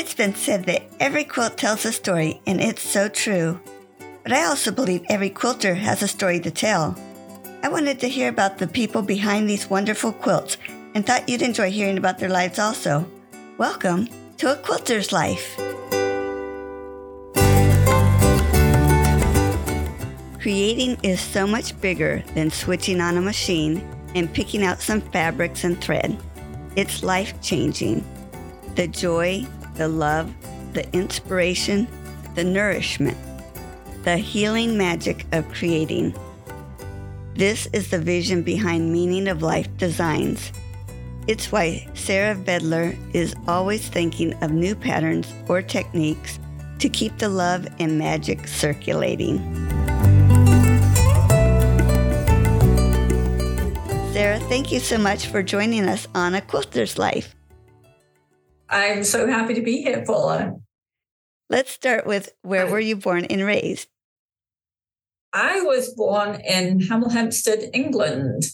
It's been said that every quilt tells a story, and it's so true. But I also believe every quilter has a story to tell. I wanted to hear about the people behind these wonderful quilts and thought you'd enjoy hearing about their lives also. Welcome to A Quilter's Life. Creating is so much bigger than switching on a machine and picking out some fabrics and thread. It's life changing. The joy, the love, the inspiration, the nourishment, the healing magic of creating. This is the vision behind Meaning of Life Designs. It's why Sarah Vedeler is always thinking of new patterns or techniques to keep the love and magic circulating. Sarah, thank you so much for joining us on A Quilter's Life. I'm so happy to be here, Paula. Let's start with where were you born and raised? I was born in Hemel Hempstead, England,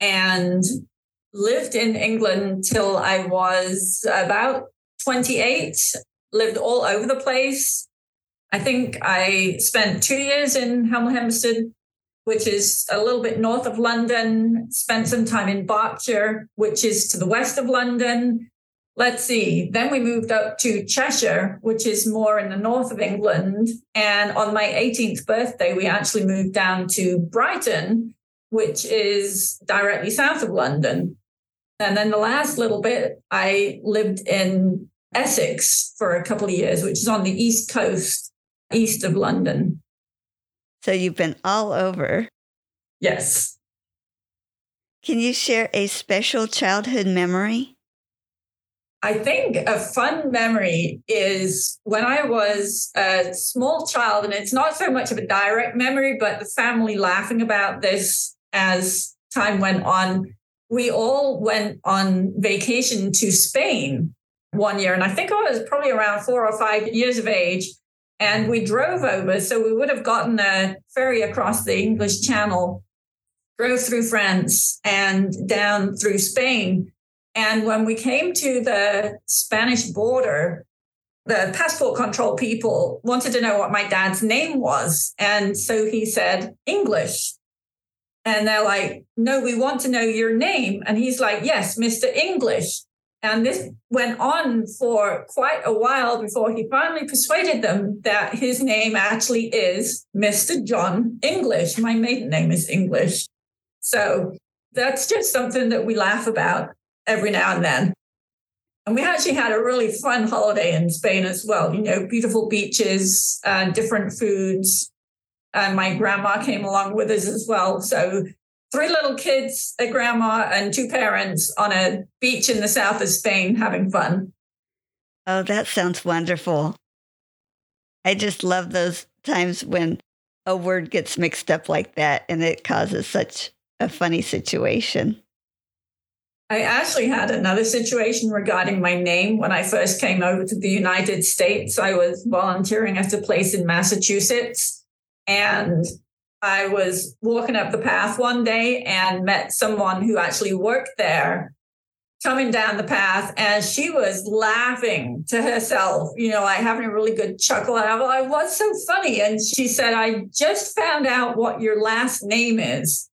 and lived in England till I was about 28, lived all over the place. I think I spent two years in Hemel Hempstead, which is a little bit north of London, spent some time in Berkshire, which is to the west of London. Let's see. Then we moved up to Cheshire, which is more in the north of England. And on my 18th birthday, we actually moved down to Brighton, which is directly south of London. And then the last little bit, I lived in Essex for a couple of years, which is on the east coast, east of London. So you've been all over. Yes. Can you share a special childhood memory? I think a fun memory is when I was a small child, and it's not so much of a direct memory, but the family laughing about this as time went on. We all went on vacation to Spain one year, and I think I was probably around four or five years of age. And we drove over. So we would have gotten a ferry across the English Channel, drove through France and down through Spain. And when we came to the Spanish border, the passport control people wanted to know what my dad's name was. And so he said, English. And they're like, no, we want to know your name. And he's like, yes, Mr. English. And this went on for quite a while before he finally persuaded them that his name actually is Mr. John English. My maiden name is English. So that's just something that we laugh about every now and then. And we actually had a really fun holiday in Spain as well. You know, beautiful beaches, uh, different foods. And my grandma came along with us as well. So three little kids, a grandma, and two parents on a beach in the south of Spain having fun. Oh, that sounds wonderful. I just love those times when a word gets mixed up like that and it causes such a funny situation. I actually had another situation regarding my name when I first came over to the United States. I was volunteering at a place in Massachusetts and I was walking up the path one day and met someone who actually worked there coming down the path and she was laughing to herself, you know, like having a really good chuckle. And I was like, what's so funny? And she said, I just found out what your last name is.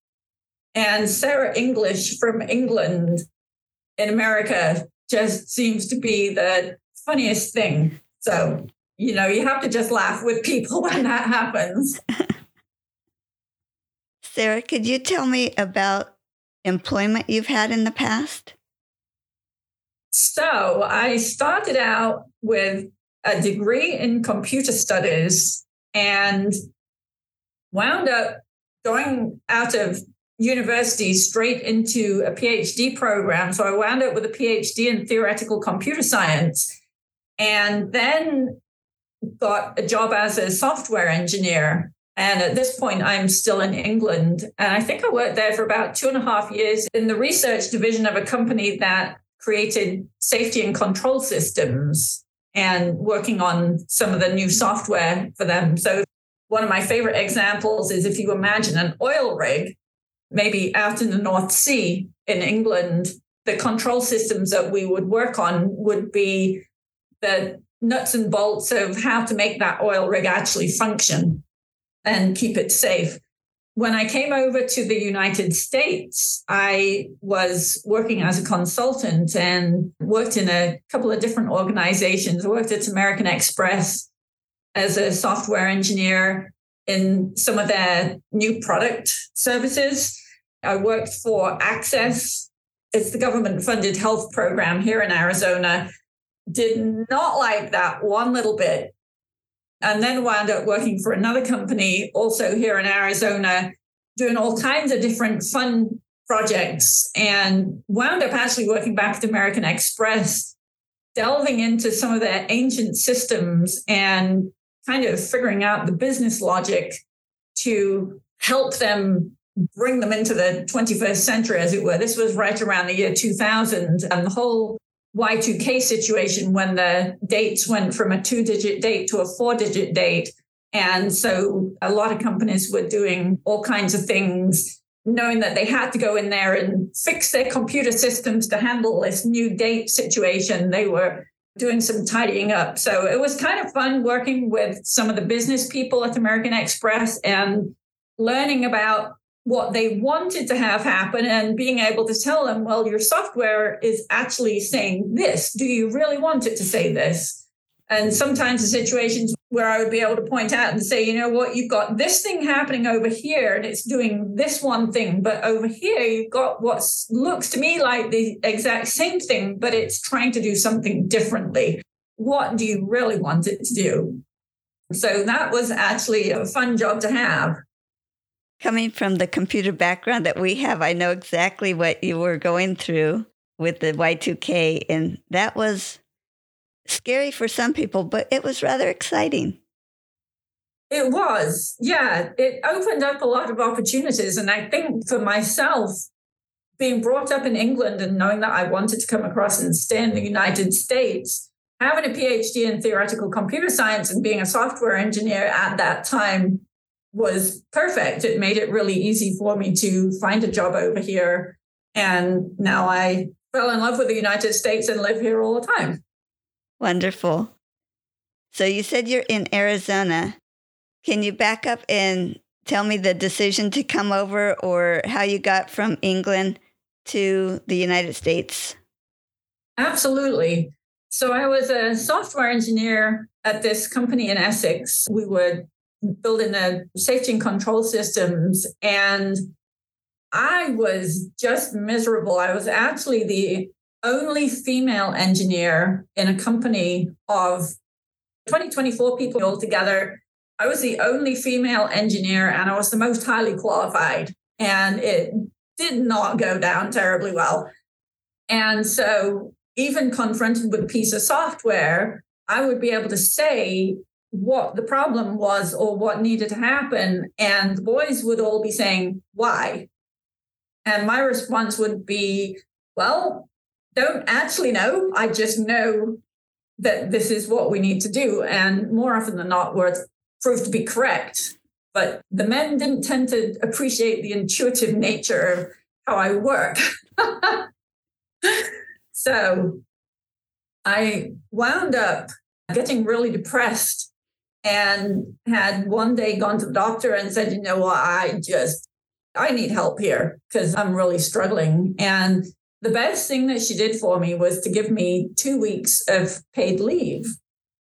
And Sarah English from England in America just seems to be the funniest thing. So, you know, you have to just laugh with people when that happens. Sarah, could you tell me about employment you've had in the past? So, I started out with a degree in computer studies and wound up going out of university straight into a PhD program. So, I wound up with a PhD in theoretical computer science and then got a job as a software engineer and at this point, I'm still in England. And I think I worked there for about two and a half years in the research division of a company that created safety and control systems and working on some of the new software for them. So, one of my favorite examples is if you imagine an oil rig, maybe out in the North Sea in England, the control systems that we would work on would be the nuts and bolts of how to make that oil rig actually function and keep it safe. When I came over to the United States, I was working as a consultant and worked in a couple of different organizations. I worked at American Express as a software engineer in some of their new product services. I worked for AHCCCS. It's the government funded health program here in Arizona. Did not like that one little bit. And then wound up working for another company also here in Arizona, doing all kinds of different fun projects and wound up actually working back at American Express, delving into some of their ancient systems and kind of figuring out the business logic to help them bring them into the 21st century, as it were. This was right around the year 2000, and the whole Y2K situation when the dates went from a two digit date to a four digit date. And so a lot of companies were doing all kinds of things, knowing that they had to go in there and fix their computer systems to handle this new date situation. They were doing some tidying up. So it was kind of fun working with some of the business people at American Express and learning about what they wanted to have happen and being able to tell them, well, your software is actually saying this. Do you really want it to say this? And sometimes the situations where I would be able to point out and say, you know what, you've got this thing happening over here and it's doing this one thing, but over here you've got what looks to me like the exact same thing, but it's trying to do something differently. What do you really want it to do? So that was actually a fun job to have. Coming from the computer background that we have, I know exactly what you were going through with the Y2K, and that was scary for some people, but it was rather exciting. It was, yeah. It opened up a lot of opportunities. And I think for myself, being brought up in England and knowing that I wanted to come across and stay in the United States, having a PhD in theoretical computer science and being a software engineer at that time was perfect. It made it really easy for me to find a job over here. And now I fell in love with the United States and live here all the time. Wonderful. So you said you're in Arizona. Can you back up and tell me the decision to come over or how you got from England to the United States? Absolutely. So I was a software engineer at this company in Essex. We were building the safety and control systems and I was just miserable. I was actually the only female engineer in a company of 20, 24 people altogether. I was the only female engineer and I was the most highly qualified. And it did not go down terribly well. And so, even confronted with a piece of software, I would be able to say what the problem was or what needed to happen. And the boys would all be saying, Why? And my response would be, Well, don't actually know. I just know that this is what we need to do. And more often than not, we're proved to be correct. But the men didn't tend to appreciate the intuitive nature of how I work. so I wound up getting really depressed and had one day gone to the doctor and said, you know what, I just, I need help here because I'm really struggling. And the best thing that she did for me was to give me two weeks of paid leave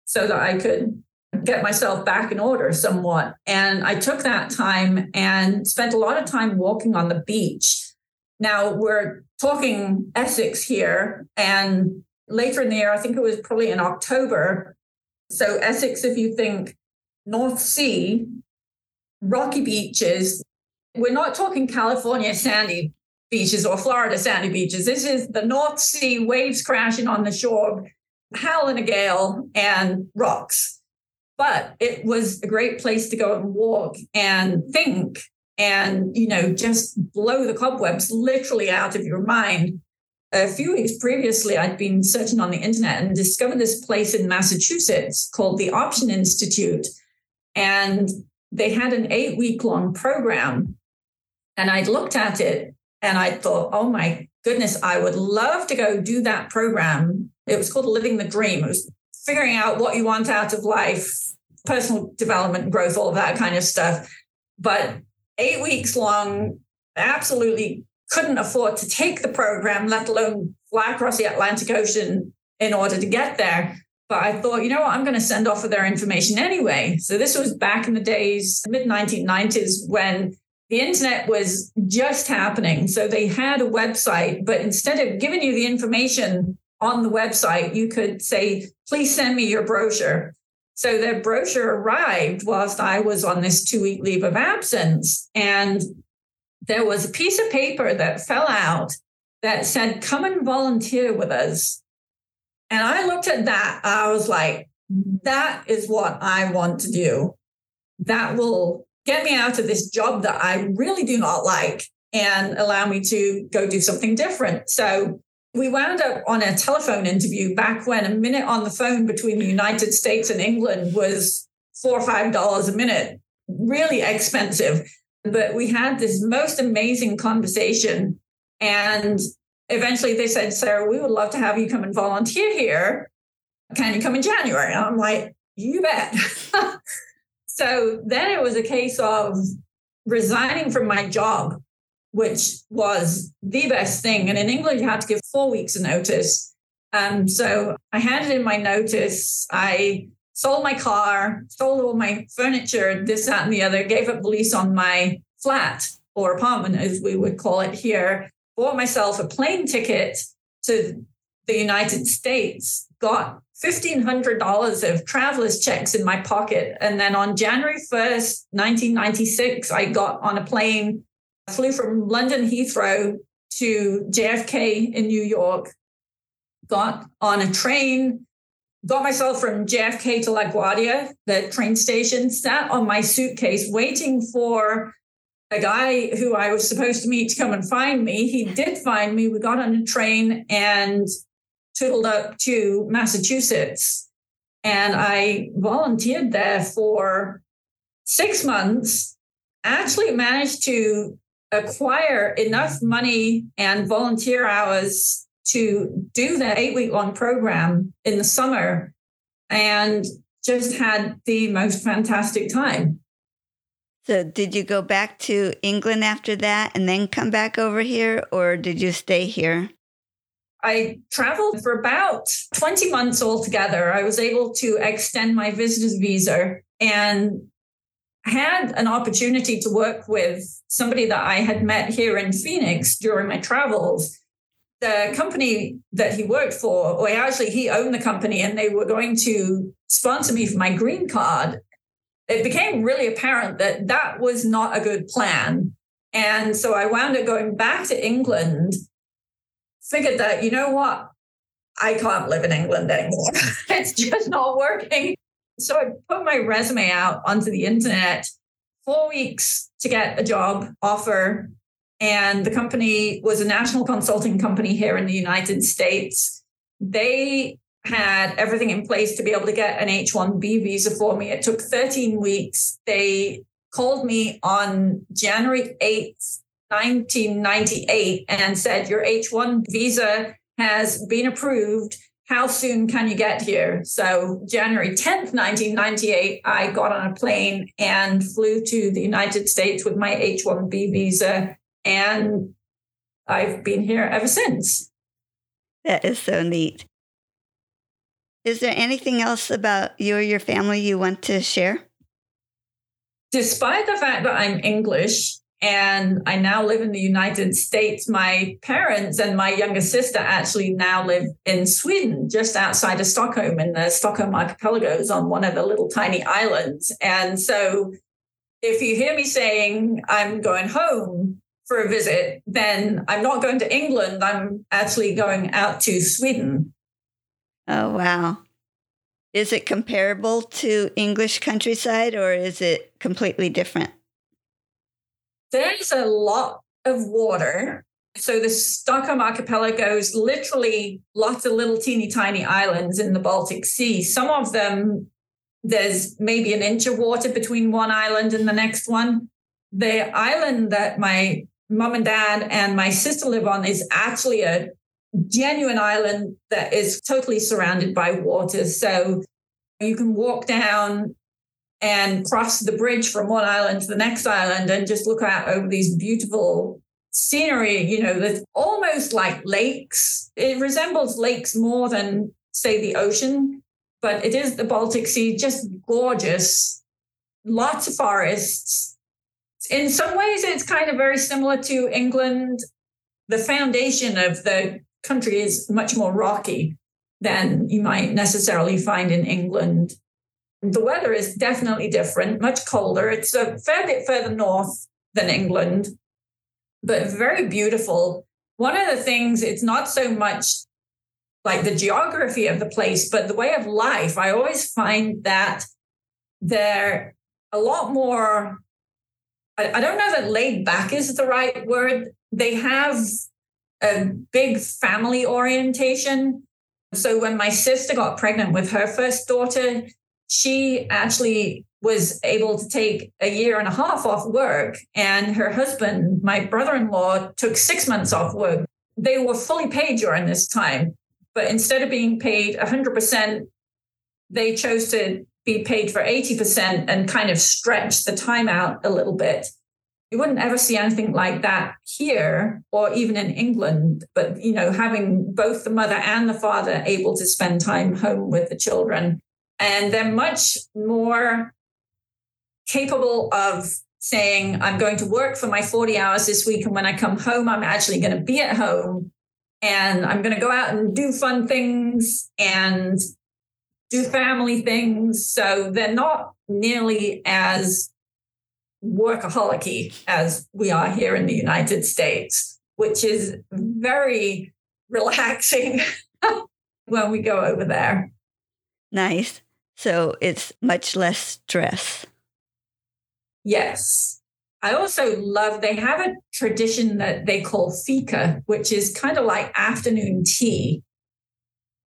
so that I could get myself back in order somewhat. And I took that time and spent a lot of time walking on the beach. Now we're talking Essex here, and later in the year, I think it was probably in October. So, Essex, if you think North Sea, rocky beaches, we're not talking California sandy beaches or Florida sandy beaches. This is the North Sea, waves crashing on the shore, howling a gale, and rocks. But it was a great place to go and walk and think and, you know, just blow the cobwebs literally out of your mind. A few weeks previously, I'd been searching on the internet and discovered this place in Massachusetts called the Option Institute. And they had an eight week long program. And I'd looked at it and I thought, oh my goodness, I would love to go do that program. It was called Living the Dream. It was figuring out what you want out of life, personal development, growth, all of that kind of stuff. But eight weeks long, absolutely couldn't afford to take the program, let alone fly across the Atlantic Ocean in order to get there. But I thought, you know what, I'm going to send off for their information anyway. So this was back in the days, mid 1990s, when the internet was just happening. So they had a website, but instead of giving you the information on the website, you could say, please send me your brochure. So their brochure arrived whilst I was on this two week leave of absence. And there was a piece of paper that fell out that said, come and volunteer with us. And I looked at that. I was like, that is what I want to do. That will get me out of this job that I really do not like and allow me to go do something different. So we wound up on a telephone interview back when a minute on the phone between the United States and England was four or five dollars a minute, really expensive. But we had this most amazing conversation. And eventually they said, Sarah, we would love to have you come and volunteer here. Can you come in January? And I'm like, you bet. so then it was a case of resigning from my job which was the best thing. And in England, you had to give four weeks of notice. Um, so I handed in my notice. I sold my car, sold all my furniture, this, that, and the other, gave up the lease on my flat or apartment, as we would call it here, bought myself a plane ticket to the United States, got $1,500 of traveler's checks in my pocket. And then on January 1st, 1996, I got on a plane flew from London Heathrow to JFK in New York, got on a train, got myself from JFK to LaGuardia, the train station, sat on my suitcase waiting for a guy who I was supposed to meet to come and find me. He did find me. We got on a train and tootled up to Massachusetts. And I volunteered there for six months. Actually managed to acquire enough money and volunteer hours to do that eight week long program in the summer and just had the most fantastic time. So, did you go back to England after that and then come back over here, or did you stay here? I traveled for about 20 months altogether. I was able to extend my visitor's visa and had an opportunity to work with somebody that I had met here in Phoenix during my travels. The company that he worked for, or actually he owned the company and they were going to sponsor me for my green card. It became really apparent that that was not a good plan. And so I wound up going back to England, figured that, you know what? I can't live in England anymore. it's just not working. So I put my resume out onto the internet, four weeks to get a job offer. And the company was a national consulting company here in the United States. They had everything in place to be able to get an H 1B visa for me. It took 13 weeks. They called me on January 8th, 1998, and said, Your H 1 visa has been approved how soon can you get here? So, January 10th, 1998, I got on a plane and flew to the United States with my H 1B visa. And I've been here ever since. That is so neat. Is there anything else about you or your family you want to share? Despite the fact that I'm English, and I now live in the United States. My parents and my younger sister actually now live in Sweden, just outside of Stockholm in the Stockholm archipelagos on one of the little tiny islands. And so if you hear me saying I'm going home for a visit, then I'm not going to England. I'm actually going out to Sweden. Oh, wow. Is it comparable to English countryside or is it completely different? there's a lot of water. So the Stockholm archipelago is literally lots of little teeny tiny islands in the Baltic Sea. Some of them, there's maybe an inch of water between one island and the next one. The island that my mom and dad and my sister live on is actually a genuine island that is totally surrounded by water. So you can walk down and cross the bridge from one island to the next island and just look out over these beautiful scenery, you know, that's almost like lakes. It resembles lakes more than, say, the ocean, but it is the Baltic Sea, just gorgeous. Lots of forests. In some ways, it's kind of very similar to England. The foundation of the country is much more rocky than you might necessarily find in England. The weather is definitely different, much colder. It's a fair bit further north than England, but very beautiful. One of the things, it's not so much like the geography of the place, but the way of life. I always find that they're a lot more, I, I don't know that laid back is the right word. They have a big family orientation. So when my sister got pregnant with her first daughter, she actually was able to take a year and a half off work. And her husband, my brother in law, took six months off work. They were fully paid during this time. But instead of being paid 100%, they chose to be paid for 80% and kind of stretch the time out a little bit. You wouldn't ever see anything like that here or even in England. But, you know, having both the mother and the father able to spend time home with the children. And they're much more capable of saying, I'm going to work for my 40 hours this week. And when I come home, I'm actually going to be at home and I'm going to go out and do fun things and do family things. So they're not nearly as workaholic as we are here in the United States, which is very relaxing when we go over there. Nice. So it's much less stress. Yes. I also love, they have a tradition that they call fika, which is kind of like afternoon tea.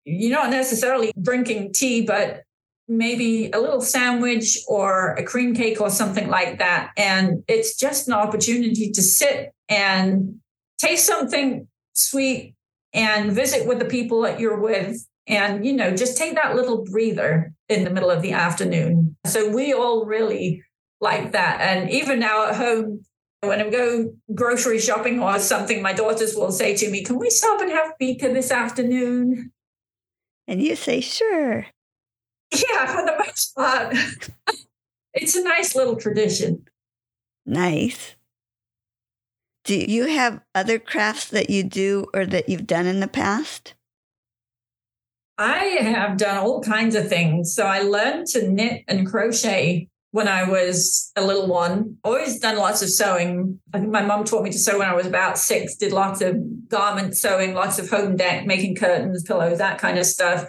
You're not necessarily drinking tea, but maybe a little sandwich or a cream cake or something like that. And it's just an opportunity to sit and taste something sweet and visit with the people that you're with. And you know just take that little breather in the middle of the afternoon. So we all really like that. And even now at home when i go grocery shopping or something my daughters will say to me can we stop and have fika this afternoon and you say sure. Yeah for the most part it's a nice little tradition. Nice. Do you have other crafts that you do or that you've done in the past? I have done all kinds of things. So I learned to knit and crochet when I was a little one. Always done lots of sewing. I think my mom taught me to sew when I was about six, did lots of garment sewing, lots of home deck, making curtains, pillows, that kind of stuff.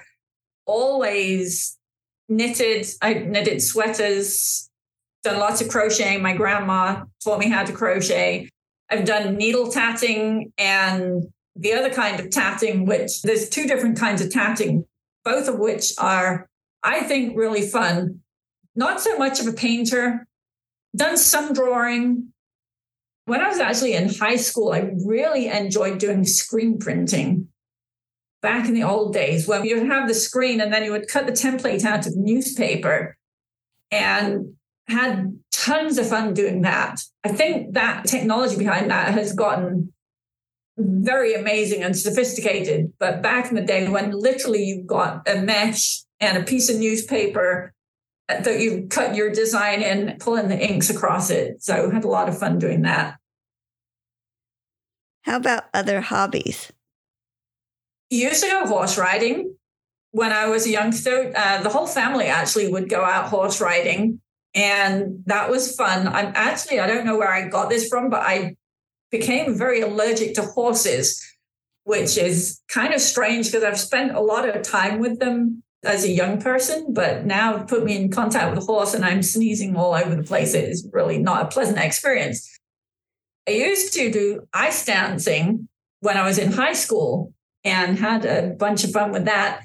Always knitted. I knitted sweaters, done lots of crocheting. My grandma taught me how to crochet. I've done needle tatting and the other kind of tatting, which there's two different kinds of tatting, both of which are, I think, really fun. Not so much of a painter, done some drawing. When I was actually in high school, I really enjoyed doing screen printing. Back in the old days, when you would have the screen and then you would cut the template out of newspaper and had tons of fun doing that. I think that technology behind that has gotten very amazing and sophisticated. But back in the day, when literally you got a mesh and a piece of newspaper that you cut your design and pull in, the inks across it. So had a lot of fun doing that. How about other hobbies? Used to go horse riding when I was a youngster. Uh, the whole family actually would go out horse riding, and that was fun. I'm actually I don't know where I got this from, but I became very allergic to horses, which is kind of strange because I've spent a lot of time with them as a young person, but now put me in contact with a horse and I'm sneezing all over the place. It is really not a pleasant experience. I used to do ice dancing when I was in high school and had a bunch of fun with that.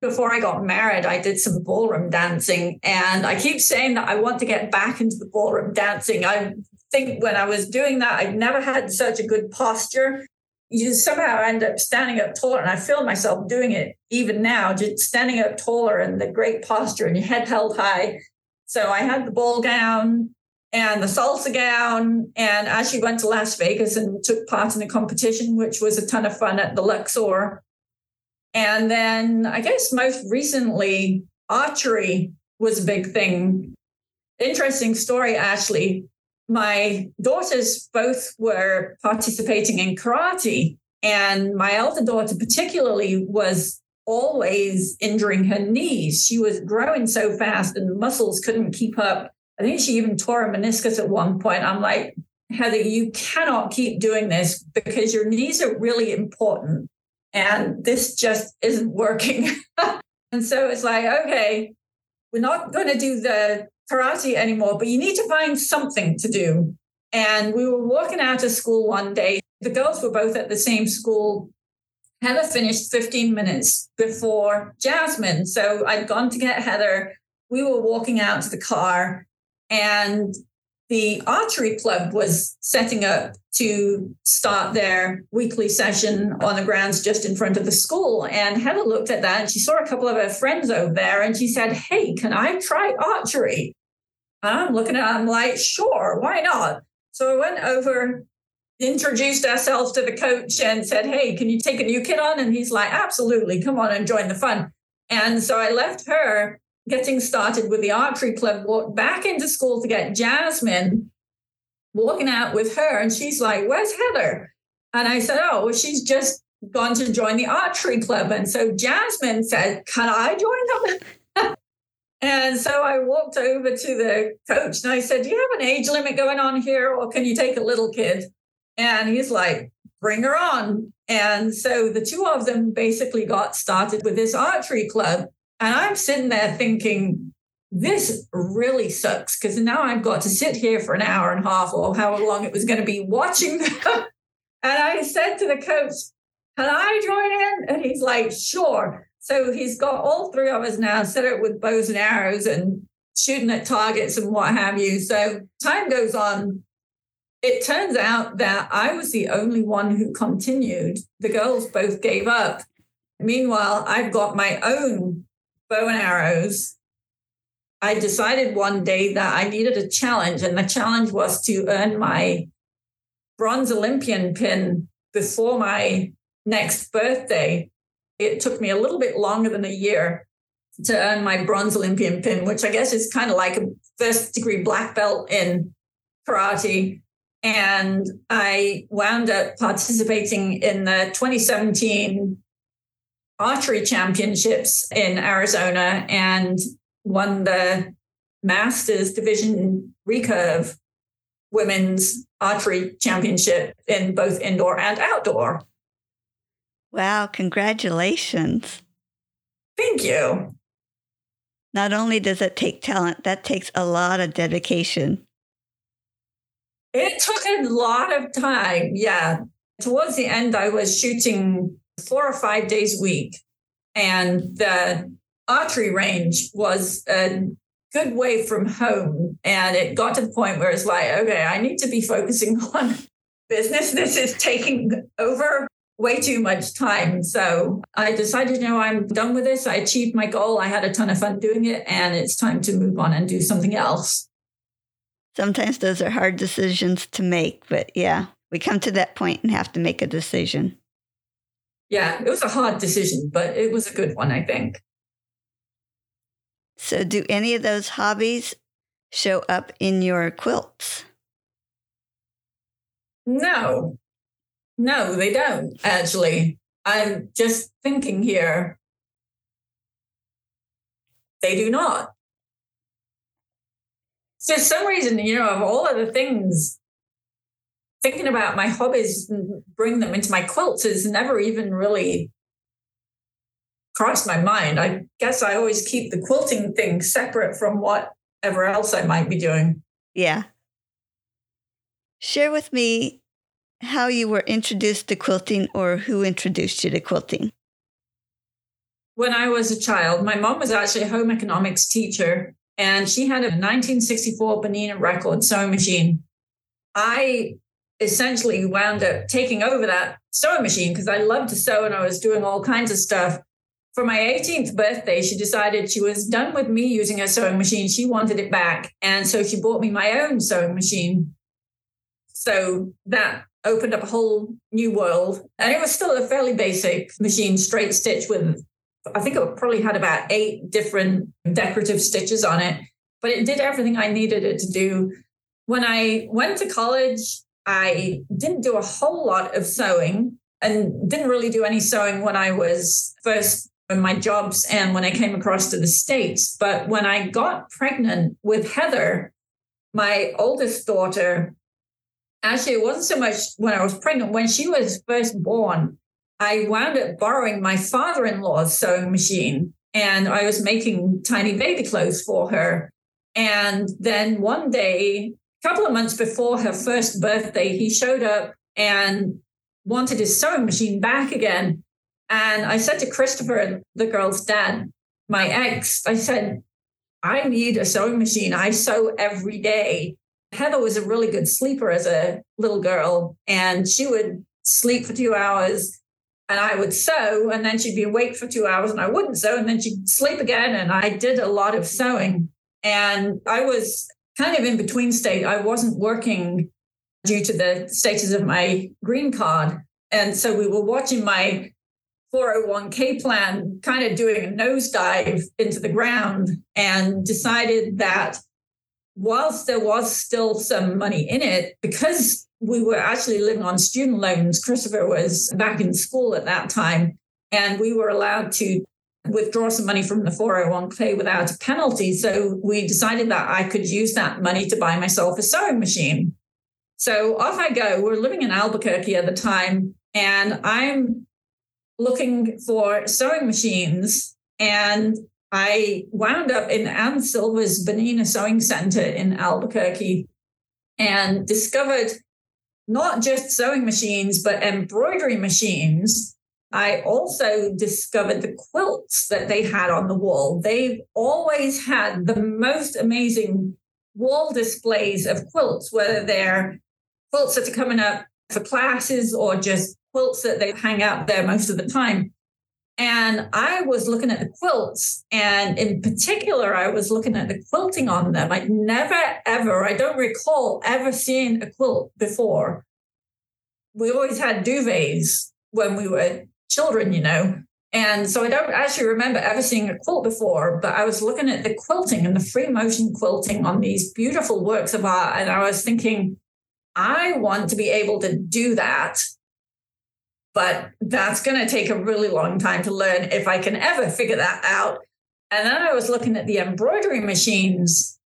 Before I got married, I did some ballroom dancing, and I keep saying that I want to get back into the ballroom dancing. I think when I was doing that, I never had such a good posture. You somehow end up standing up taller. And I feel myself doing it even now, just standing up taller and the great posture and your head held high. So I had the ball gown and the salsa gown and actually went to Las Vegas and took part in a competition, which was a ton of fun at the Luxor. And then I guess most recently, archery was a big thing. Interesting story, actually. My daughters both were participating in karate, and my elder daughter, particularly, was always injuring her knees. She was growing so fast and muscles couldn't keep up. I think she even tore a meniscus at one point. I'm like, Heather, you cannot keep doing this because your knees are really important. And this just isn't working. and so it's like, okay, we're not going to do the karate anymore, but you need to find something to do. And we were walking out of school one day. The girls were both at the same school. Heather finished 15 minutes before Jasmine. So I'd gone to get Heather. We were walking out to the car, and the archery club was setting up to start their weekly session on the grounds just in front of the school. And Heather looked at that and she saw a couple of her friends over there and she said, Hey, can I try archery? I'm looking at it, I'm like, Sure, why not? So I went over, introduced ourselves to the coach and said, Hey, can you take a new kid on? And he's like, Absolutely, come on and join the fun. And so I left her getting started with the archery club, walked back into school to get Jasmine, walking out with her. And she's like, Where's Heather? And I said, Oh, well, she's just gone to join the archery club. And so Jasmine said, Can I join them? and so I walked over to the coach and I said, Do you have an age limit going on here, or can you take a little kid? And he's like, Bring her on. And so the two of them basically got started with this archery club. And I'm sitting there thinking, this really sucks because now I've got to sit here for an hour and a half or however long it was going to be watching them. and I said to the coach, Can I join in? And he's like, Sure. So he's got all three of us now set up with bows and arrows and shooting at targets and what have you. So time goes on. It turns out that I was the only one who continued. The girls both gave up. Meanwhile, I've got my own bow and arrows, I decided one day that I needed a challenge, and the challenge was to earn my bronze Olympian pin before my next birthday. It took me a little bit longer than a year to earn my bronze Olympian pin, which I guess is kind of like a first degree black belt in karate. And I wound up participating in the 2017 archery championships in Arizona and won the Masters Division recurve women's archery championship in both indoor and outdoor. Wow, congratulations. Thank you. Not only does it take talent, that takes a lot of dedication. It took a lot of time. Yeah. Towards the end, I was shooting four or five days a week. And the archery range was a good way from home. And it got to the point where it's like, okay, I need to be focusing on business. This is taking over way too much time. So I decided, you know, I'm done with this. I achieved my goal. I had a ton of fun doing it, and it's time to move on and do something else. Sometimes those are hard decisions to make, but yeah, we come to that point and have to make a decision yeah, it was a hard decision, but it was a good one, I think. So, do any of those hobbies show up in your quilts? No, no, they don't actually. I'm just thinking here. They do not. For some reason, you know, of all of the things thinking about my hobbies and bring them into my quilts has never even really crossed my mind. I guess I always keep the quilting thing separate from whatever else I might be doing. Yeah. Share with me how you were introduced to quilting or who introduced you to quilting. When I was a child, my mom was actually a home economics teacher, and she had a 1964 Bernina record sewing machine. I essentially wound up taking over that sewing machine because I loved to sew and I was doing all kinds of stuff. For my 18th birthday, she decided she was done with me using her sewing machine. She wanted it back. And so she bought me my own sewing machine. So that opened up a whole new world. And it was still a fairly basic machine, straight stitch with, I think it probably had about eight different decorative stitches on it, but it did everything I needed it to do. When I went to college, I didn't do a whole lot of sewing and didn't really do any sewing when I was first in my jobs and when I came across to the States. But when I got pregnant with Heather, my oldest daughter, actually, it wasn't so much when I was pregnant, when she was first born, I wound up borrowing my father in law's sewing machine and I was making tiny baby clothes for her. And then one day, a couple of months before her first birthday, he showed up and wanted his sewing machine back again. And I said to Christopher, the girl's dad, my ex, I said, I need a sewing machine. I sew every day. Heather was a really good sleeper as a little girl, and she would sleep for two hours and I would sew, and then she'd be awake for two hours and I wouldn't sew, and then she'd sleep again. And I did a lot of sewing. And I was kind of in between state. I wasn't working due to the status of my green card. And so we were watching my 401k plan kind of doing a nosedive into the ground and decided that whilst there was still some money in it, because we were actually living on student loans, Christopher was back in school at that time, and we were allowed to withdraw some money from the 401k without a penalty. So we decided that I could use that money to buy myself a sewing machine. So off I go. We're living in Albuquerque at the time, and I'm looking for sewing machines. And I wound up in Ann Silver's Bernina Sewing Center in Albuquerque and discovered not just sewing machines, but embroidery machines. I also discovered the quilts that they had on the wall. They've always had the most amazing wall displays of quilts, whether they're quilts that are coming up for classes or just quilts that they hang out there most of the time. And I was looking at the quilts, and in particular, I was looking at the quilting on them. I'd never, ever, I don't recall ever seeing a quilt before. We always had duvets when we were children, you know. And so I don't actually remember ever seeing a quilt before, but I was looking at the quilting and the free motion quilting on these beautiful works of art. And I was thinking, I want to be able to do that but that's going to take a really long time to learn if I can ever figure that out. And then I was looking at the embroidery machines,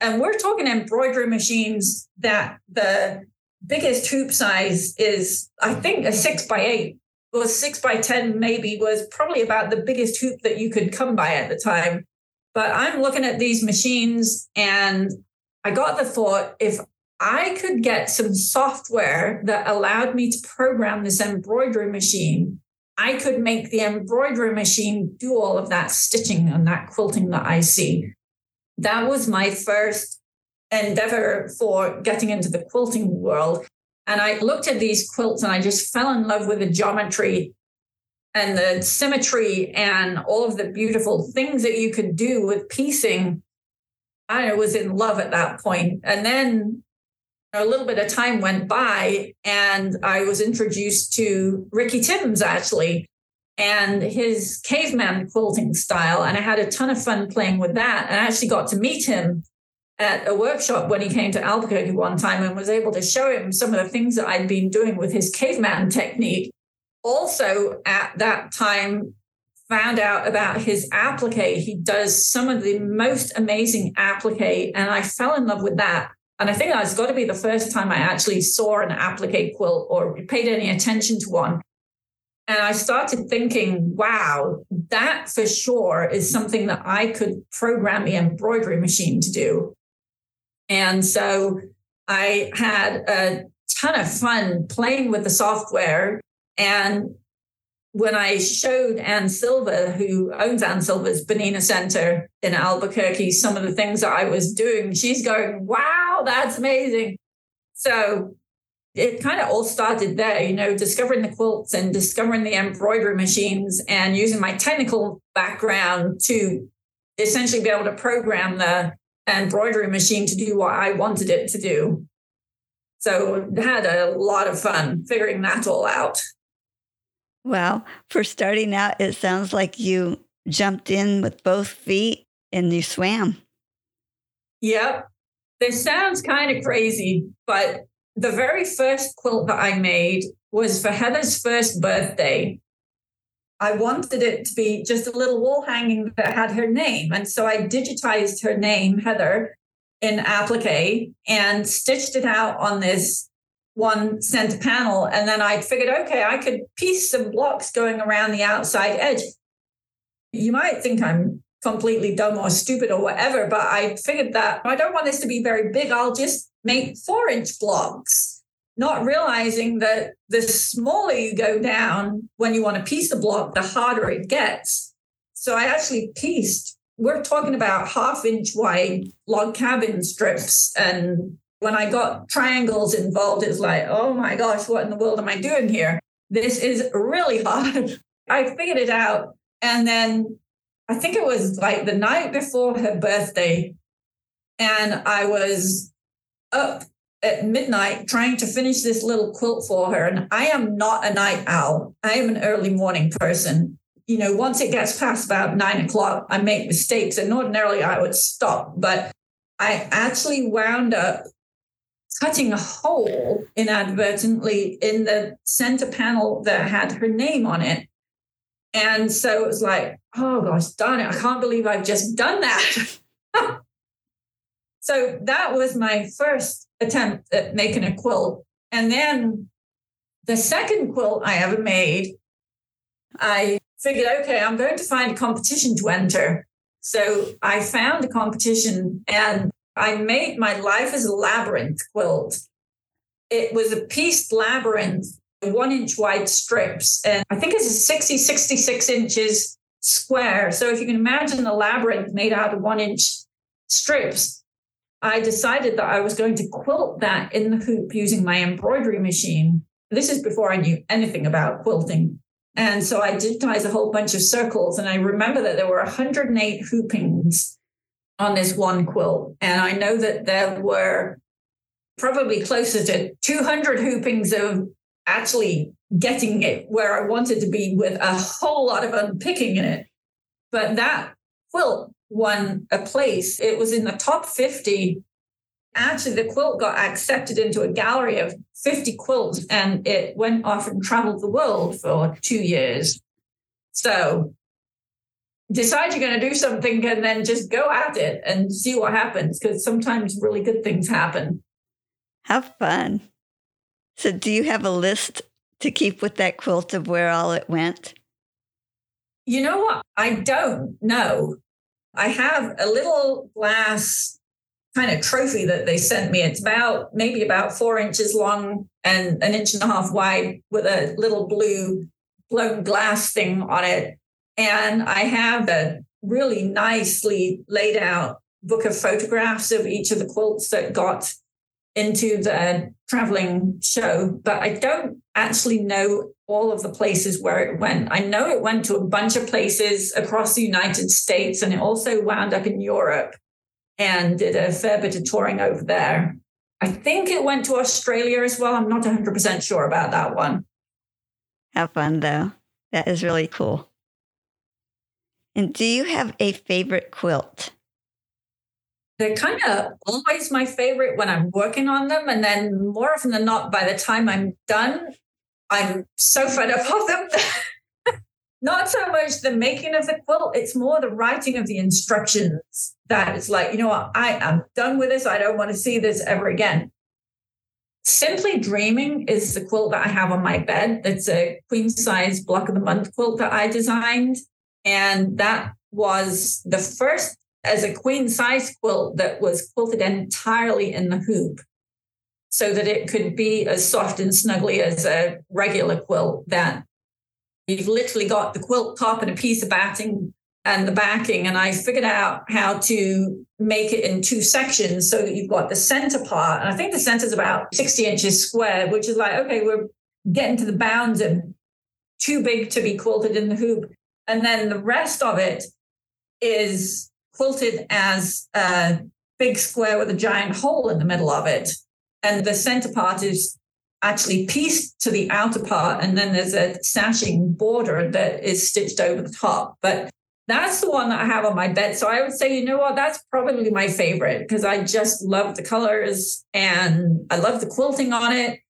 and we're talking embroidery machines that the biggest hoop size is, I think, a six by eight was six by 10, maybe, was probably about the biggest hoop that you could come by at the time. But I'm looking at these machines and I got the thought if I could get some software that allowed me to program this embroidery machine. I could make the embroidery machine do all of that stitching and that quilting that I see. That was my first endeavor for getting into the quilting world. And I looked at these quilts and I just fell in love with the geometry and the symmetry and all of the beautiful things that you could do with piecing. I was in love at that point. And then a little bit of time went by and I was introduced to Ricky Tims actually and his caveman quilting style. And I had a ton of fun playing with that. And I actually got to meet him at a workshop when he came to Albuquerque one time and was able to show him some of the things that I'd been doing with his caveman technique. Also, at that time, found out about his applique. He does some of the most amazing applique, and I fell in love with that. And I think that's got to be the first time I actually saw an applique quilt or paid any attention to one. And I started thinking, wow, that for sure is something that I could program the embroidery machine to do. And so I had a ton of fun playing with the software. And when I showed Ann Silver, who owns Ann Silver's Bernina Center in Albuquerque, some of the things that I was doing, she's going, wow, that's amazing. So it kind of all started there, you know, discovering the quilts and discovering the embroidery machines and using my technical background to essentially be able to program the embroidery machine to do what I wanted it to do. So had a lot of fun figuring that all out. Well, for starting out, it sounds like you jumped in with both feet and you swam. Yep. This sounds kind of crazy, but the very first quilt that I made was for Heather's first birthday. I wanted it to be just a little wall hanging that had her name. And so I digitized her name, Heather, in applique and stitched it out on this one center panel. And then I figured, okay, I could piece some blocks going around the outside edge. You might think I'm completely dumb or stupid or whatever, but I figured that I don't want this to be very big. I'll just make four inch blocks, not realizing that the smaller you go down when you want to piece a block, the harder it gets. So I actually pieced, we're talking about half inch wide log cabin strips. And when I got triangles involved, it's like, oh my gosh, what in the world am I doing here? This is really hard. I figured it out. And then I think it was like the night before her birthday. And I was up at midnight trying to finish this little quilt for her. And I am not a night owl, I am an early morning person. You know, once it gets past about nine o'clock, I make mistakes. And ordinarily I would stop, but I actually wound up cutting a hole inadvertently in the center panel that had her name on it. And so it was like, oh gosh, darn it, I can't believe I've just done that. so that was my first attempt at making a quilt. And then the second quilt I ever made, I figured, okay, I'm going to find a competition to enter. So I found a competition and I made my Life as a Labyrinth quilt. It was a pieced labyrinth one inch wide strips. And I think it's 60, 66 inches square. So if you can imagine a labyrinth made out of one inch strips, I decided that I was going to quilt that in the hoop using my embroidery machine. This is before I knew anything about quilting. And so I digitized a whole bunch of circles. And I remember that there were 108 hoopings on this one quilt. And I know that there were probably closer to 200 hoopings of actually getting it where I wanted to be with a whole lot of unpicking in it. But that quilt won a place. It was in the top 50. Actually, the quilt got accepted into a gallery of 50 quilts and it went off and traveled the world for two years. So decide you're going to do something and then just go at it and see what happens because sometimes really good things happen. Have fun. So, do you have a list to keep with that quilt of where all it went? You know what? I don't know. I have a little glass kind of trophy that they sent me. It's about maybe about four inches long and an inch and a half wide with a little blue blown glass thing on it. And I have a really nicely laid out book of photographs of each of the quilts that got into the traveling show, but I don't actually know all of the places where it went. I know it went to a bunch of places across the United States and it also wound up in Europe and did a fair bit of touring over there. I think it went to Australia as well. I'm not 100% sure about that one. Have fun though. That is really cool. And do you have a favorite quilt? they're kind of always my favorite when I'm working on them. And then more often than not, by the time I'm done, I'm so fed up of them. not so much the making of the quilt, it's more the writing of the instructions that it's like, you know what, I am done with this. I don't want to see this ever again. Simply Dreaming is the quilt that I have on my bed. It's a queen size block of the month quilt that I designed. And that was the first as a queen size quilt that was quilted entirely in the hoop so that it could be as soft and snuggly as a regular quilt that you've literally got the quilt top and a piece of batting and the backing. And I figured out how to make it in two sections so that you've got the center part. And I think the center is about 60 inches square, which is like, okay, we're getting to the bounds and too big to be quilted in the hoop. And then the rest of it is quilted as a big square with a giant hole in the middle of it. And the center part is actually pieced to the outer part. And then there's a sashing border that is stitched over the top. But that's the one that I have on my bed. So I would say, you know what, that's probably my favorite because I just love the colors and I love the quilting on it.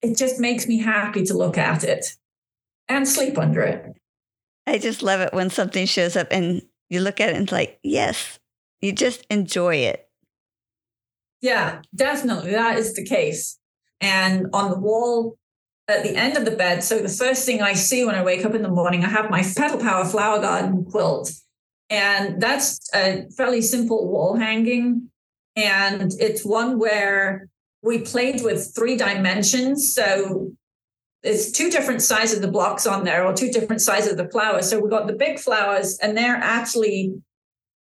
It just makes me happy to look at it and sleep under it. I just love it when something shows up and you look at it and it's like, yes, you just enjoy it. Yeah, definitely. That is the case. And on the wall at the end of the bed. So the first thing I see when I wake up in the morning, I have my Petal Power Flower Garden quilt. And that's a fairly simple wall hanging. And it's one where we played with three dimensions. So it's two different sizes of the blocks on there, or two different sizes of the flowers. So we got the big flowers, and they're actually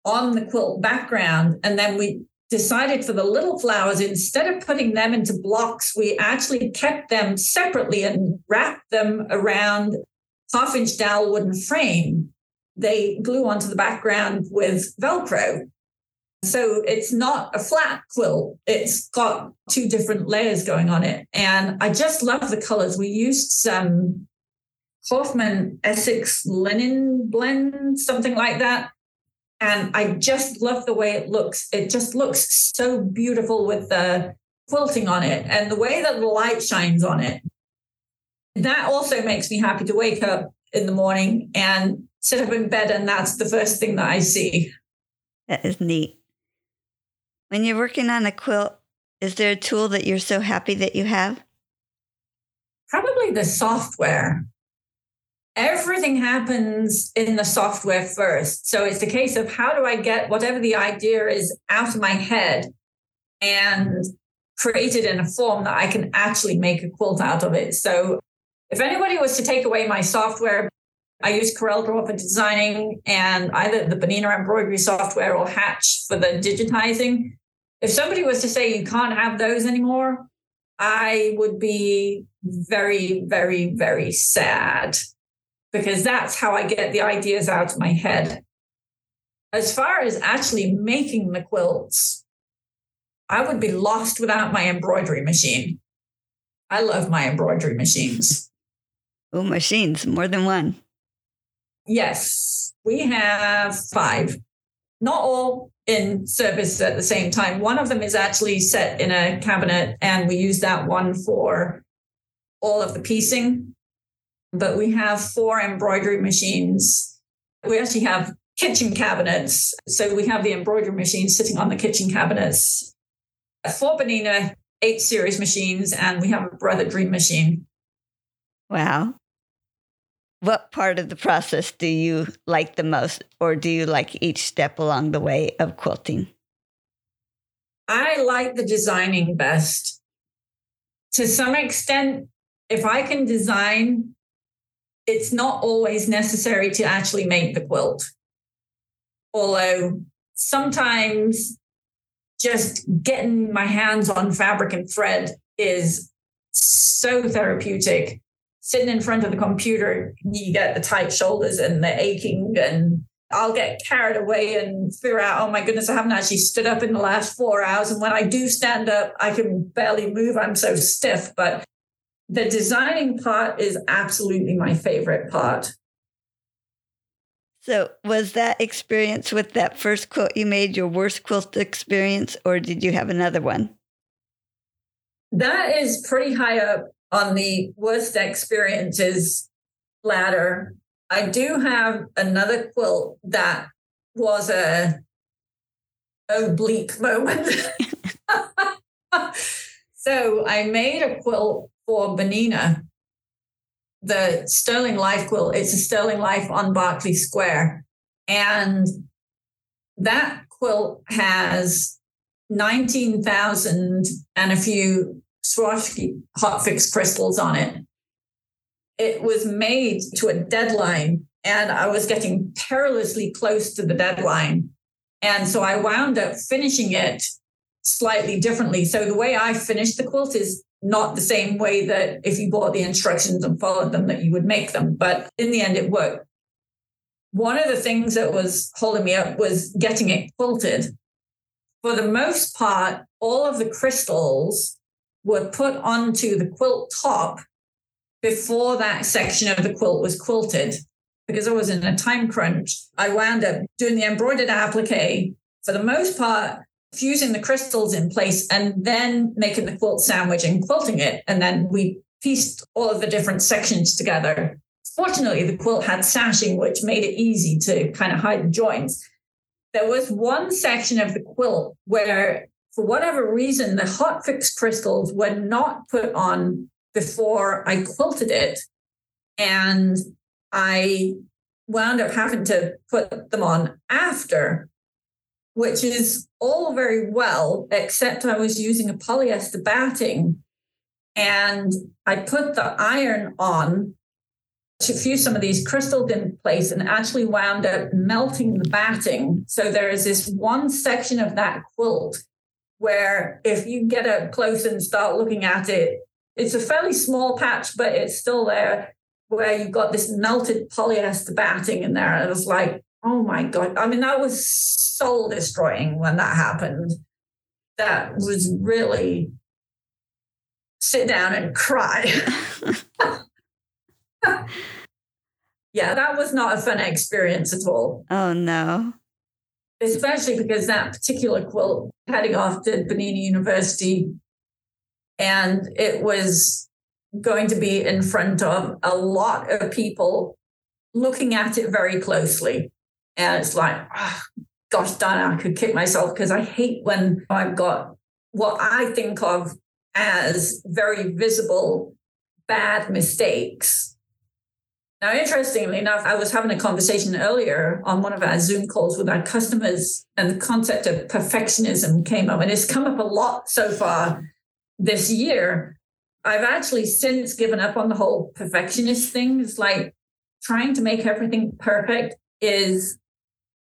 on the quilt background. And then we decided for the little flowers, instead of putting them into blocks, we actually kept them separately and wrapped them around half inch dowel wooden frame. They glue onto the background with Velcro. So it's not a flat quilt. It's got two different layers going on it. And I just love the colors. We used some Hoffman Essex linen blend, something like that and I just love the way it looks. It just looks so beautiful with the quilting on it and the way that the light shines on it. That also makes me happy to wake up in the morning and sit up in bed, and that's the first thing that I see. That is neat. When you're working on a quilt, is there a tool that you're so happy that you have? Probably the software everything happens in the software first. So it's a case of how do I get whatever the idea is out of my head and create it in a form that I can actually make a quilt out of it. So if anybody was to take away my software, I use CorelDRAW for designing and either the Bernina embroidery software or Hatch for the digitizing. If somebody was to say you can't have those anymore, I would be very, very, very sad because that's how I get the ideas out of my head. As far as actually making the quilts, I would be lost without my embroidery machine. I love my embroidery machines. Oh, machines, more than one. Yes, we have five. Not all in service at the same time. One of them is actually set in a cabinet, and we use that one for all of the piecing but we have four embroidery machines. We actually have kitchen cabinets. So we have the embroidery machines sitting on the kitchen cabinets. Four Bernina 8 series machines, and we have a Brother Dream machine. Wow. What part of the process do you like the most, or do you like each step along the way of quilting? I like the designing best. To some extent, if I can design it's not always necessary to actually make the quilt. Although sometimes just getting my hands on fabric and thread is so therapeutic. Sitting in front of the computer, you get the tight shoulders and the aching, and I'll get carried away and figure out, oh my goodness, I haven't actually stood up in the last four hours. And when I do stand up, I can barely move. I'm so stiff. But the designing part is absolutely my favorite part. So, was that experience with that first quilt you made your worst quilt experience, or did you have another one? That is pretty high up on the worst experiences ladder. I do have another quilt that was a oblique moment. so I made a quilt for Bernina, the Sterling Life quilt. It's a Sterling Life on Berkeley Square. And that quilt has 19,000 and a few Swarovski hot fix crystals on it. It was made to a deadline and I was getting perilously close to the deadline. And so I wound up finishing it slightly differently. So the way I finished the quilt is not the same way that if you bought the instructions and followed them that you would make them. But in the end, it worked. One of the things that was holding me up was getting it quilted. For the most part, all of the crystals were put onto the quilt top before that section of the quilt was quilted. Because I was in a time crunch, I wound up doing the embroidered applique for the most part, fusing the crystals in place and then making the quilt sandwich and quilting it. And then we pieced all of the different sections together. Fortunately, the quilt had sashing, which made it easy to kind of hide the joints. There was one section of the quilt where, for whatever reason, the hot fix crystals were not put on before I quilted it. And I wound up having to put them on after which is all very well, except I was using a polyester batting. And I put the iron on to fuse some of these crystals in place and actually wound up melting the batting. So there is this one section of that quilt where if you get up close and start looking at it, it's a fairly small patch, but it's still there where you've got this melted polyester batting in there. And it was like, oh my God. I mean, that was soul destroying when that happened. That was really sit down and cry. yeah, that was not a fun experience at all. Oh, no. Especially because that particular quilt heading off to Bernina University and it was going to be in front of a lot of people looking at it very closely. And it's like, oh, gosh darn, I could kick myself because I hate when I've got what I think of as very visible bad mistakes. Now, interestingly enough, I was having a conversation earlier on one of our Zoom calls with our customers, and the concept of perfectionism came up, and it's come up a lot so far this year. I've actually since given up on the whole perfectionist thing. It's like trying to make everything perfect is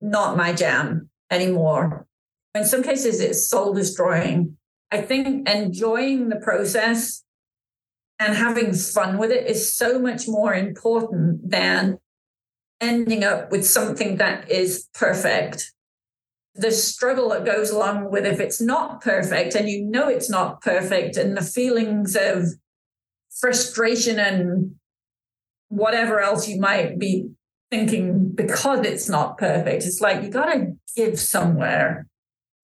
not my jam anymore. In some cases, it's soul destroying. I think enjoying the process and having fun with it is so much more important than ending up with something that is perfect. The struggle that goes along with if it's not perfect and you know it's not perfect, and the feelings of frustration and whatever else you might be thinking because it's not perfect. It's like you got to give somewhere.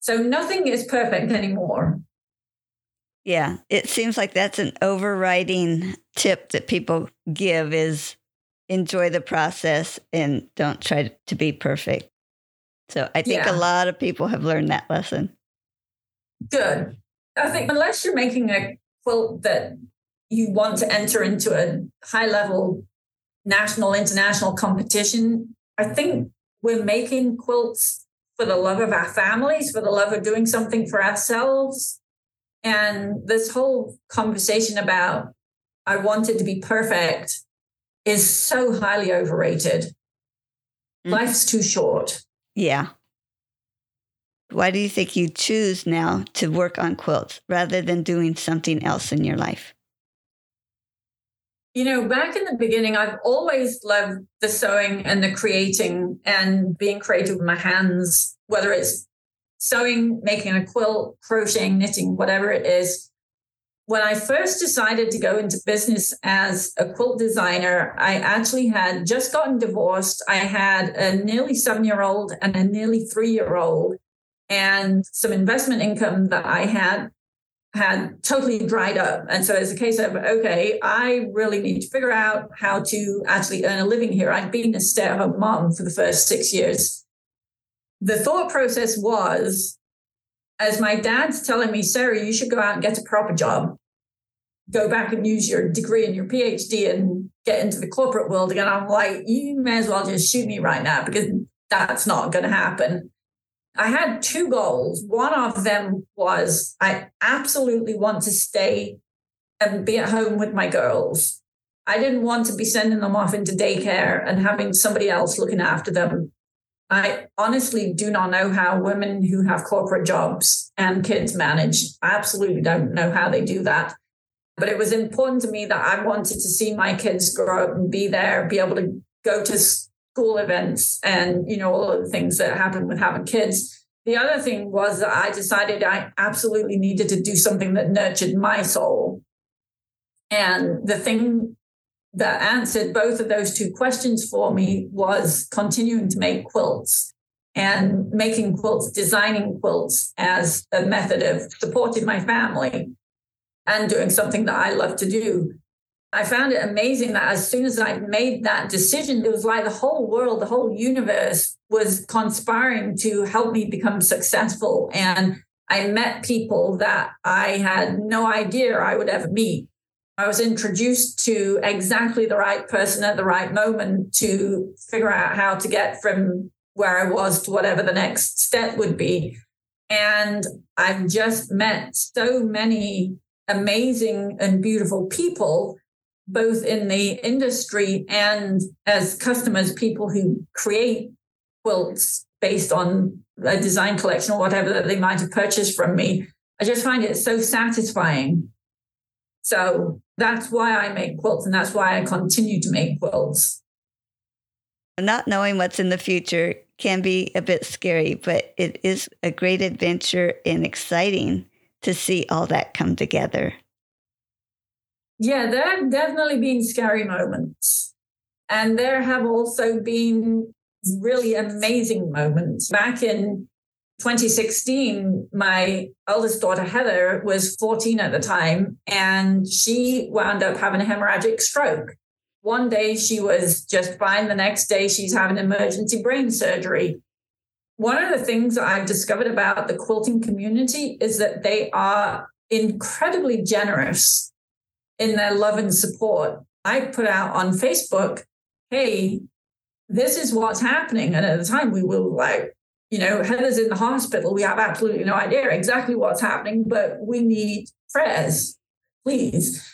So nothing is perfect anymore. Yeah, it seems like that's an overriding tip that people give is enjoy the process and don't try to be perfect. So I think yeah. a lot of people have learned that lesson. Good. I think unless you're making a quilt that you want to enter into a high level national, international competition. I think we're making quilts for the love of our families, for the love of doing something for ourselves. And this whole conversation about I wanted to be perfect is so highly overrated. Mm-hmm. Life's too short. Yeah. Why do you think you choose now to work on quilts rather than doing something else in your life? You know, back in the beginning, I've always loved the sewing and the creating and being creative with my hands, whether it's sewing, making a quilt, crocheting, knitting, whatever it is. When I first decided to go into business as a quilt designer, I actually had just gotten divorced. I had a nearly seven year old and a nearly three year old, and some investment income that I had had totally dried up. And so it's a case of, okay, I really need to figure out how to actually earn a living here. I'd been a stay at home mom for the first six years. The thought process was, as my dad's telling me, Sarah, you should go out and get a proper job. Go back and use your degree and your PhD and get into the corporate world again. I'm like, you may as well just shoot me right now because that's not going to happen. I had two goals. One of them was I absolutely want to stay and be at home with my girls. I didn't want to be sending them off into daycare and having somebody else looking after them. I honestly do not know how women who have corporate jobs and kids manage. I absolutely don't know how they do that. But it was important to me that I wanted to see my kids grow up and be there, be able to go to school events and, you know, all of the things that happen with having kids. The other thing was that I decided I absolutely needed to do something that nurtured my soul. And the thing that answered both of those two questions for me was continuing to make quilts and making quilts, designing quilts as a method of supporting my family and doing something that I love to do. I found it amazing that as soon as I made that decision, it was like the whole world, the whole universe was conspiring to help me become successful. And I met people that I had no idea I would ever meet. I was introduced to exactly the right person at the right moment to figure out how to get from where I was to whatever the next step would be. And I've just met so many amazing and beautiful people, both in the industry and as customers, people who create quilts based on a design collection or whatever that they might have purchased from me. I just find it so satisfying. So that's why I make quilts and that's why I continue to make quilts. Not knowing what's in the future can be a bit scary, but it is a great adventure and exciting to see all that come together. Yeah, there have definitely been scary moments. And there have also been really amazing moments. Back in 2016, my eldest daughter, Heather, was 14 at the time, and she wound up having a hemorrhagic stroke. One day she was just fine. The next day she's having emergency brain surgery. One of the things I've discovered about the quilting community is that they are incredibly generous in their love and support. I put out on Facebook, hey, this is what's happening. And at the time, we were like, you know, Heather's in the hospital. We have absolutely no idea exactly what's happening, but we need prayers, please.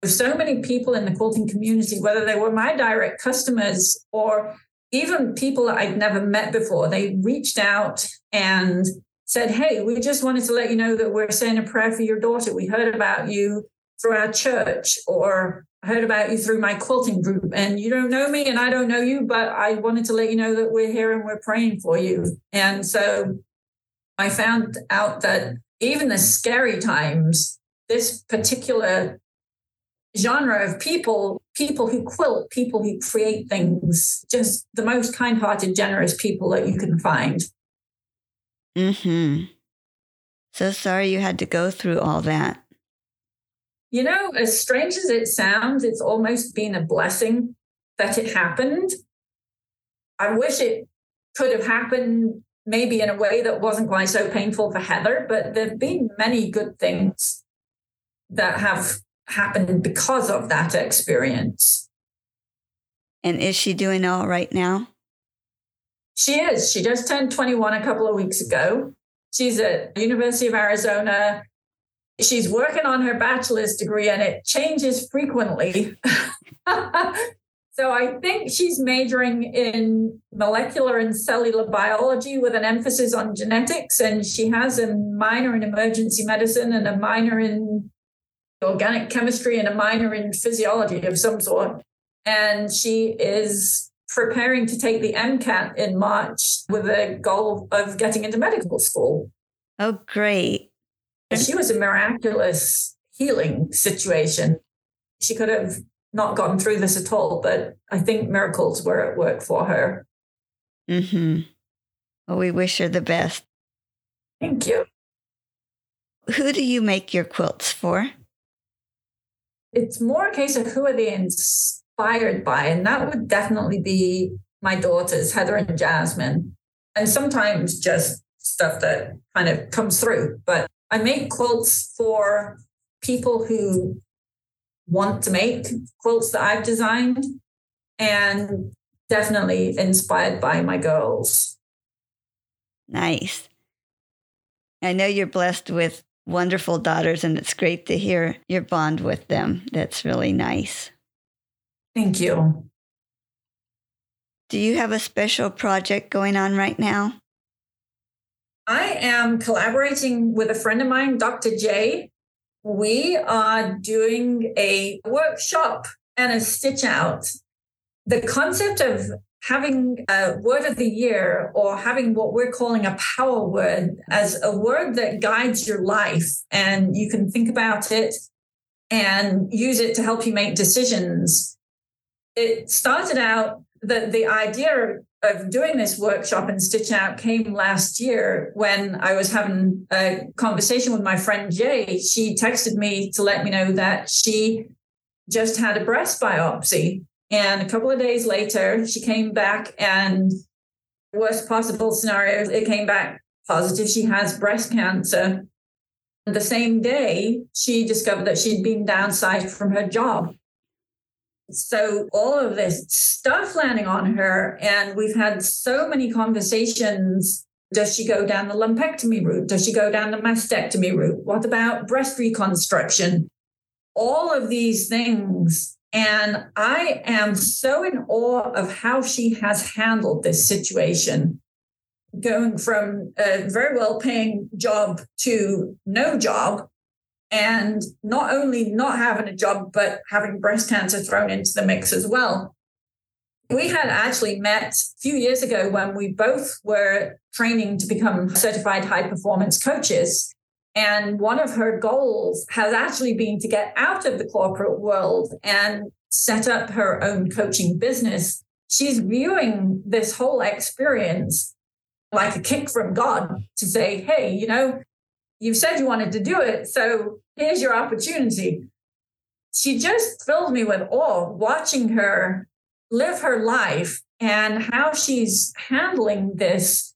There's so many people in the quilting community, whether they were my direct customers or even people that I'd never met before, they reached out and said, Hey, we just wanted to let you know that we're saying a prayer for your daughter. We heard about you through our church, or Heard about you through my quilting group. And you don't know me and I don't know you, but I wanted to let you know that we're here and we're praying for you. And so I found out that even the scary times, this particular genre of people, people who quilt, people who create things, just the most kind hearted, generous people that you can find. Hmm. So sorry you had to go through all that. You know, as strange as it sounds, it's almost been a blessing that it happened. I wish it could have happened maybe in a way that wasn't quite so painful for Heather, but there have been many good things that have happened because of that experience. And is she doing all right now? She is. She just turned 21 a couple of weeks ago. She's at University of Arizona she's working on her bachelor's degree and it changes frequently. so I think she's majoring in molecular and cellular biology with an emphasis on genetics. And she has a minor in emergency medicine and a minor in organic chemistry and a minor in physiology of some sort. And she is preparing to take the MCAT in March with a goal of getting into medical school. Oh, great she was a miraculous healing situation. She could have not gotten through this at all, but I think miracles were at work for her. Mm-hmm. Well, we wish her the best. Thank you. Who do you make your quilts for? It's more a case of who are they inspired by, and that would definitely be my daughters, Heather and Jasmine, and sometimes just stuff that kind of comes through. But I make quilts for people who want to make quilts that I've designed and definitely inspired by my girls. Nice. I know you're blessed with wonderful daughters, and it's great to hear your bond with them. That's really nice. Thank you. Do you have a special project going on right now? I am collaborating with a friend of mine, Dr. J. We are doing a workshop and a stitch out. The concept of having a word of the year or having what we're calling a power word as a word that guides your life and you can think about it and use it to help you make decisions. It started out that the idea of doing this workshop and stitch out came last year when I was having a conversation with my friend Jay. She texted me to let me know that she just had a breast biopsy and a couple of days later, she came back and worst possible scenario, it came back positive. She has breast cancer. And the same day, she discovered that she'd been downsized from her job. So all of this stuff landing on her, and we've had so many conversations. Does she go down the lumpectomy route? Does she go down the mastectomy route? What about breast reconstruction? All of these things and I am so in awe of how she has handled this situation, going from a very well paying job to no job. And not only not having a job, but having breast cancer thrown into the mix as well. We had actually met a few years ago when we both were training to become certified high performance coaches. And one of her goals has actually been to get out of the corporate world and set up her own coaching business. She's viewing this whole experience like a kick from God to say, hey, you know, you said you wanted to do it. So here's your opportunity. She just filled me with awe watching her live her life and how she's handling this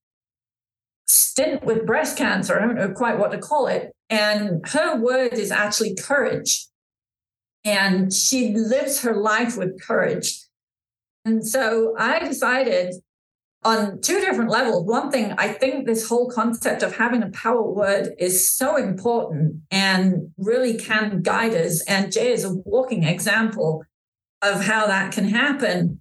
stint with breast cancer. I don't know quite what to call it. And her word is actually courage. And she lives her life with courage. And so I decided on two different levels. One thing, I think this whole concept of having a power word is so important and really can guide us. And Jay is a walking example of how that can happen.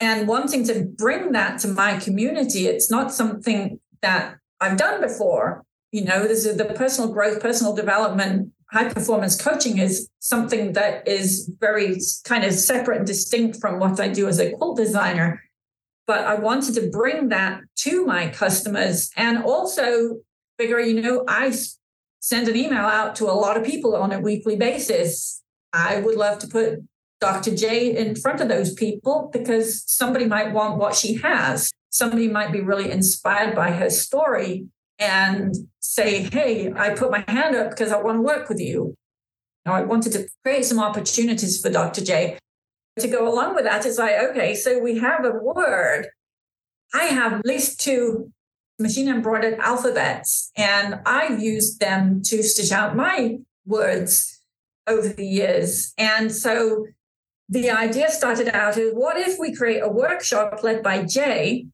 And wanting to bring that to my community, it's not something that I've done before. You know, this is the personal growth, personal development, high performance coaching is something that is very kind of separate and distinct from what I do as a quilt designer. But I wanted to bring that to my customers and also figure, you know, I send an email out to a lot of people on a weekly basis. I would love to put Dr. J in front of those people because somebody might want what she has somebody might be really inspired by her story and say, Hey, I put my hand up because I want to work with you. Now, I wanted to create some opportunities for Dr. J. To go along with that, it's like, okay, so we have a word. I have at least two machine embroidered alphabets, and I've used them to stitch out my words over the years. And so the idea started out is what if we create a workshop led by Jay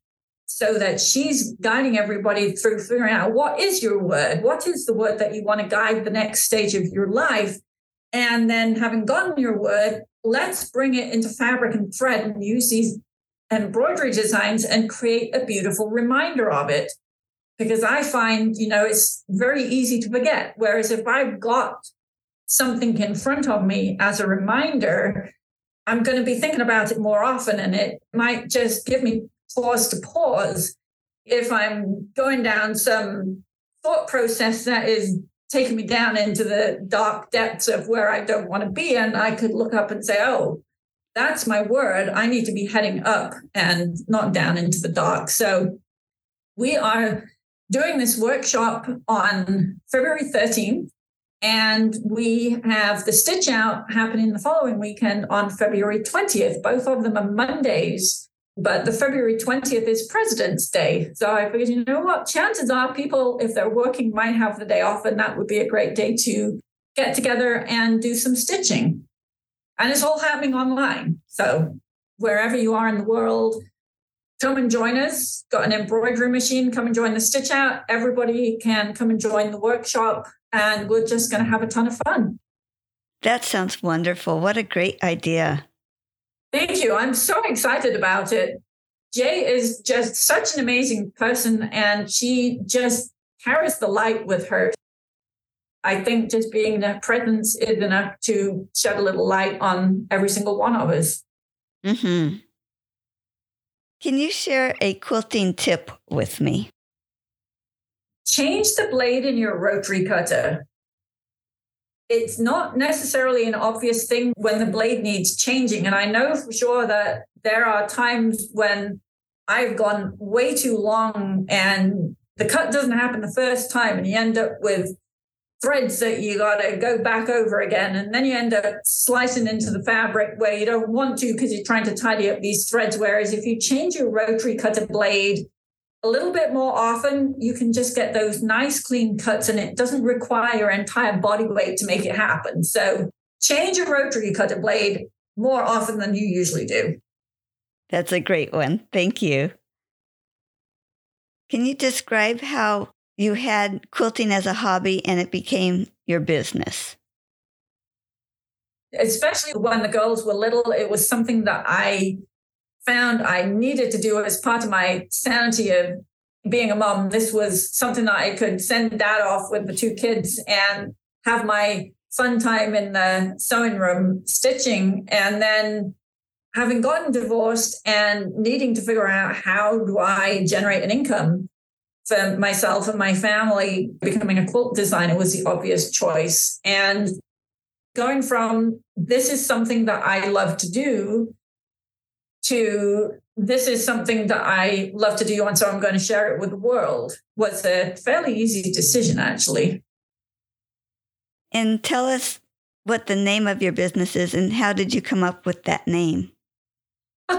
so that she's guiding everybody through figuring out what is your word? What is the word that you want to guide the next stage of your life? And then having gotten your word, let's bring it into fabric and thread and use these embroidery designs and create a beautiful reminder of it. Because I find, you know, it's very easy to forget. Whereas if I've got something in front of me as a reminder, I'm going to be thinking about it more often and it might just give me pause to pause if I'm going down some thought process that is taking me down into the dark depths of where I don't want to be. And I could look up and say, oh, that's my word. I need to be heading up and not down into the dark. So we are doing this workshop on February 13th. And we have the stitch out happening the following weekend on February 20th. Both of them are Mondays. But the February 20th is President's Day. So I figured, you know what? Chances are people, if they're working, might have the day off, and that would be a great day to get together and do some stitching. And it's all happening online. So wherever you are in the world, come and join us. Got an embroidery machine, come and join the stitch out. Everybody can come and join the workshop, and we're just going to have a ton of fun. That sounds wonderful. What a great idea. Thank you. I'm so excited about it. Jay is just such an amazing person, and she just carries the light with her. I think just being in her presence is enough to shed a little light on every single one of us. Mm-hmm. Can you share a quilting tip with me? Change the blade in your rotary cutter. It's not necessarily an obvious thing when the blade needs changing. And I know for sure that there are times when I've gone way too long and the cut doesn't happen the first time and you end up with threads that you got to go back over again. And then you end up slicing into the fabric where you don't want to because you're trying to tidy up these threads. Whereas if you change your rotary cutter blade a little bit more often, you can just get those nice clean cuts and it doesn't require your entire body weight to make it happen. So change your rotary cutter blade more often than you usually do. That's a great one. Thank you. Can you describe how you had quilting as a hobby and it became your business? Especially when the girls were little, it was something that I found I needed to do as part of my sanity of being a mom. This was something that I could send dad off with the two kids and have my fun time in the sewing room stitching. And then having gotten divorced and needing to figure out how do I generate an income for myself and my family, becoming a quilt designer was the obvious choice. And going from this is something that I love to do to this is something that I love to do, and so I'm going to share it with the world was a fairly easy decision, actually. And tell us what the name of your business is and how did you come up with that name?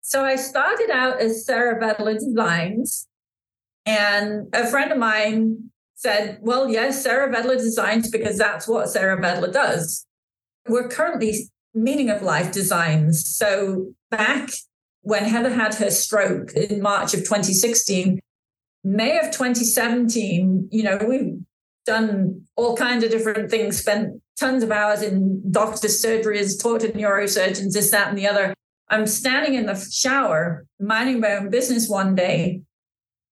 so I started out as Sarah Vedeler Designs, and a friend of mine said, Well, yes, Sarah Vedeler Designs because that's what Sarah Vedeler does. We're currently Meaning of Life Designs. So back when Heather had her stroke in March of 2016, May of 2017, you know, we've done all kinds of different things, spent tons of hours in doctor's surgeries, talked to neurosurgeons, this, that, and the other. I'm standing in the shower, minding my own business one day,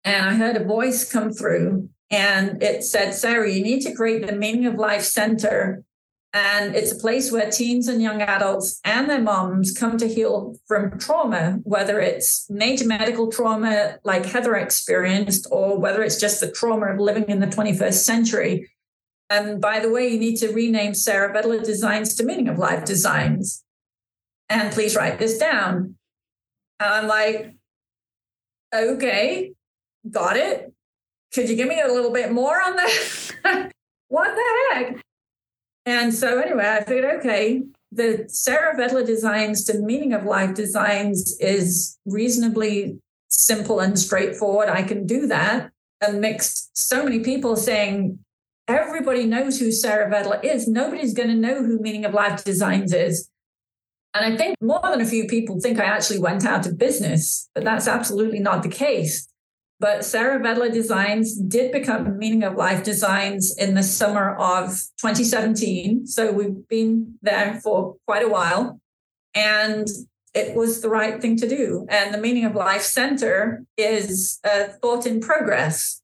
and I heard a voice come through and it said, Sarah, you need to create the Meaning of Life Center. And it's a place where teens and young adults and their moms come to heal from trauma, whether it's major medical trauma like Heather experienced, or whether it's just the trauma of living in the 21st century. And by the way, you need to rename Sarah Vedeler Designs to Meaning of Life Designs. And please write this down. And I'm like, okay, got it. Could you give me a little bit more on that? what the heck? And so, anyway, I figured, okay, the Sarah Vedeler designs to meaning of life designs is reasonably simple and straightforward. I can do that. And mixed so many people saying, everybody knows who Sarah Vedeler is. Nobody's going to know who Meaning of Life Designs is. And I think more than a few people think I actually went out of business, but that's absolutely not the case. But Sarah Vedeler Designs did become Meaning of Life Designs in the summer of 2017. So we've been there for quite a while. And it was the right thing to do. And the Meaning of Life Center is a thought in progress.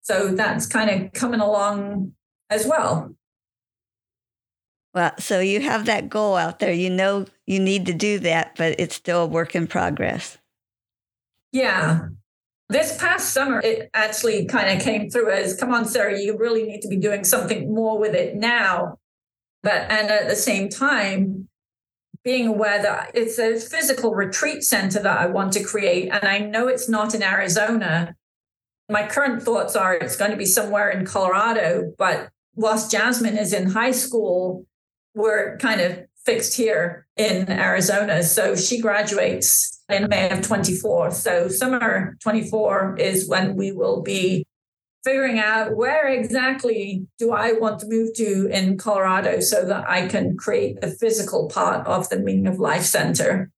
So that's kind of coming along as well. Well, so you have that goal out there. You know you need to do that, but it's still a work in progress. Yeah. This past summer, it actually kind of came through as come on, Sarah, you really need to be doing something more with it now. But, and at the same time, being aware that it's a physical retreat center that I want to create. And I know it's not in Arizona. My current thoughts are it's going to be somewhere in Colorado. But whilst Jasmine is in high school, we're kind of fixed here in Arizona. So she graduates in May of 24. So summer 24 is when we will be figuring out where exactly do I want to move to in Colorado so that I can create the physical part of the Meaning of Life Center.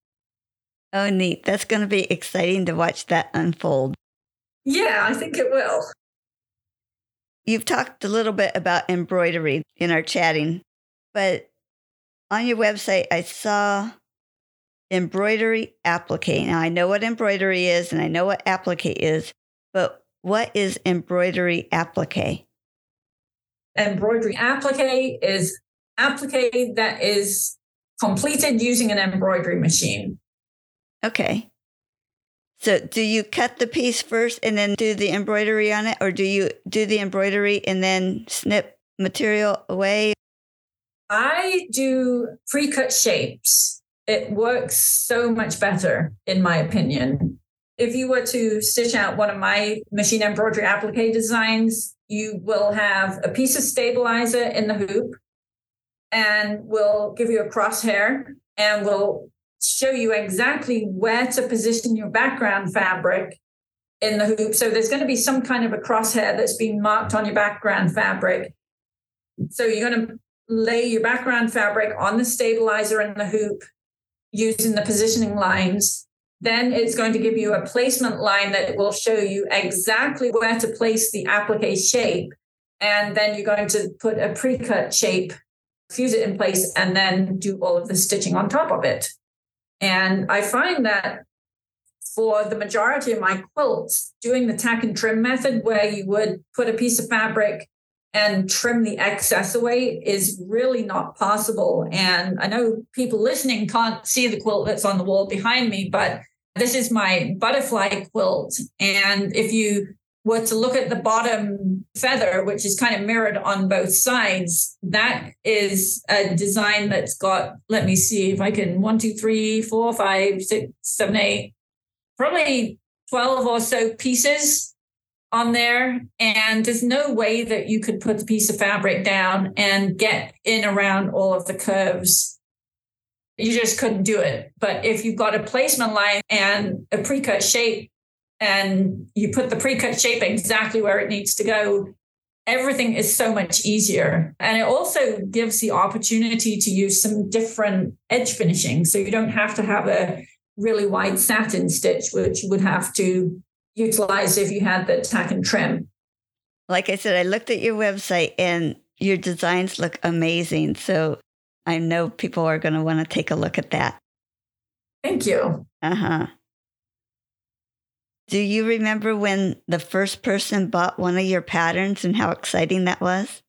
Oh, neat. That's going to be exciting to watch that unfold. Yeah, I think it will. You've talked a little bit about embroidery in our chatting, but on your website, I saw embroidery applique. Now, I know what embroidery is and I know what applique is, but what is embroidery applique? Embroidery applique is applique that is completed using an embroidery machine. Okay. So, do you cut the piece first and then do the embroidery on it, or do you do the embroidery and then snip material away? I do pre cut shapes. It works so much better, in my opinion. If you were to stitch out one of my machine embroidery applique designs, you will have a piece of stabilizer in the hoop and we'll give you a crosshair and we'll show you exactly where to position your background fabric in the hoop. So there's going to be some kind of a crosshair that's been marked on your background fabric. So you're going to lay your background fabric on the stabilizer in the hoop using the positioning lines. Then it's going to give you a placement line that will show you exactly where to place the applique shape. And then you're going to put a pre-cut shape, fuse it in place, and then do all of the stitching on top of it. And I find that for the majority of my quilts, doing the tack and trim method, where you would put a piece of fabric and trim the excess away, is really not possible. And I know people listening can't see the quilt that's on the wall behind me, but this is my butterfly quilt. And if you were to look at the bottom feather, which is kind of mirrored on both sides, that is a design that's got, let me see if I can, one, two, three, four, five, six, seven, eight, probably 12 or so pieces on there. And there's no way that you could put the piece of fabric down and get in around all of the curves. You just couldn't do it. But if you've got a placement line and a pre cut shape, and you put the pre-cut shape exactly where it needs to go everything is so much easier and it also gives the opportunity to use some different edge finishing so you don't have to have a really wide satin stitch which you would have to utilize if you had the tack and trim. Like i said i looked at your website and your designs look amazing. So i know people are going to want to take a look at that. Thank you. Uh-huh. Do you remember when the first person bought one of your patterns and how exciting that was?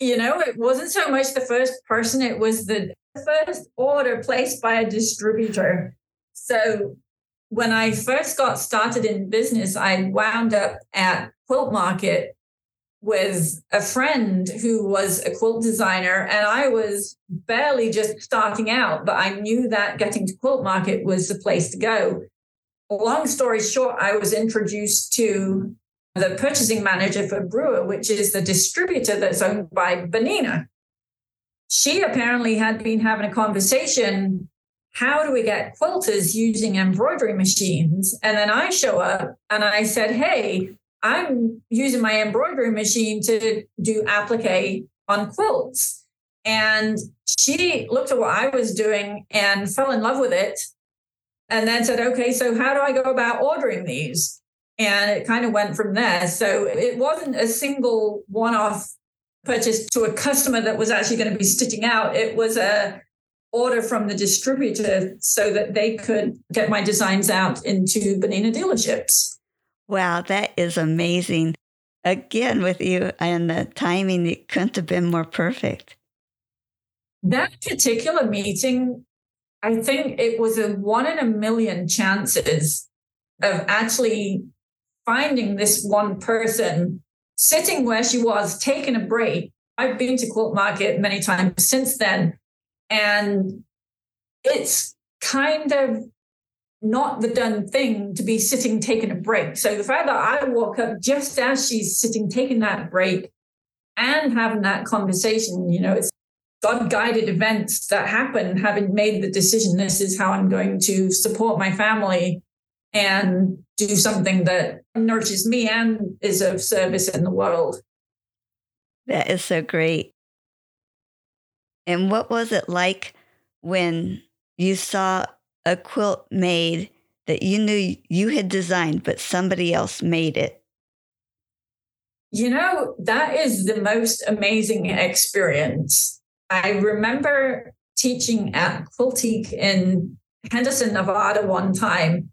You know, it wasn't so much the first person, it was the first order placed by a distributor. So when I first got started in business, I wound up at Quilt Market with a friend who was a quilt designer, and I was barely just starting out, but I knew that getting to Quilt Market was the place to go long story short, I was introduced to the purchasing manager for Brewer, which is the distributor that's owned by Bernina. She apparently had been having a conversation. How do we get quilters using embroidery machines? And then I show up and I said, Hey, I'm using my embroidery machine to do applique on quilts. And she looked at what I was doing and fell in love with it and then said, okay, so how do I go about ordering these? And it kind of went from there. So it wasn't a single one off purchase to a customer that was actually going to be stitching out. It was a order from the distributor so that they could get my designs out into Bernina dealerships. Wow, that is amazing. Again, with you and the timing, it couldn't have been more perfect. That particular meeting I think it was a one in a million chances of actually finding this one person sitting where she was, taking a break. I've been to Quilt Market many times since then, and it's kind of not the done thing to be sitting taking a break. So the fact that I walk up just as she's sitting taking that break and having that conversation, you know, it's God guided events that happen, having made the decision, this is how I'm going to support my family and do something that nourishes me and is of service in the world. That is so great. And what was it like when you saw a quilt made that you knew you had designed, but somebody else made it? You know, that is the most amazing experience I remember teaching at Quiltique in Henderson, Nevada one time.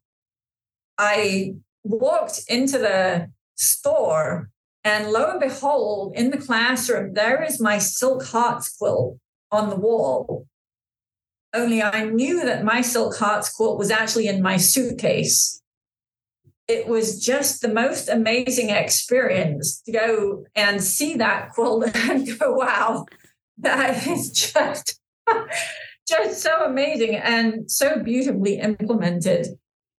I walked into the store and lo and behold, in the classroom, there is my silk hearts quilt on the wall. Only I knew that my silk hearts quilt was actually in my suitcase. It was just the most amazing experience to go and see that quilt and go, wow, that is just, just so amazing and so beautifully implemented.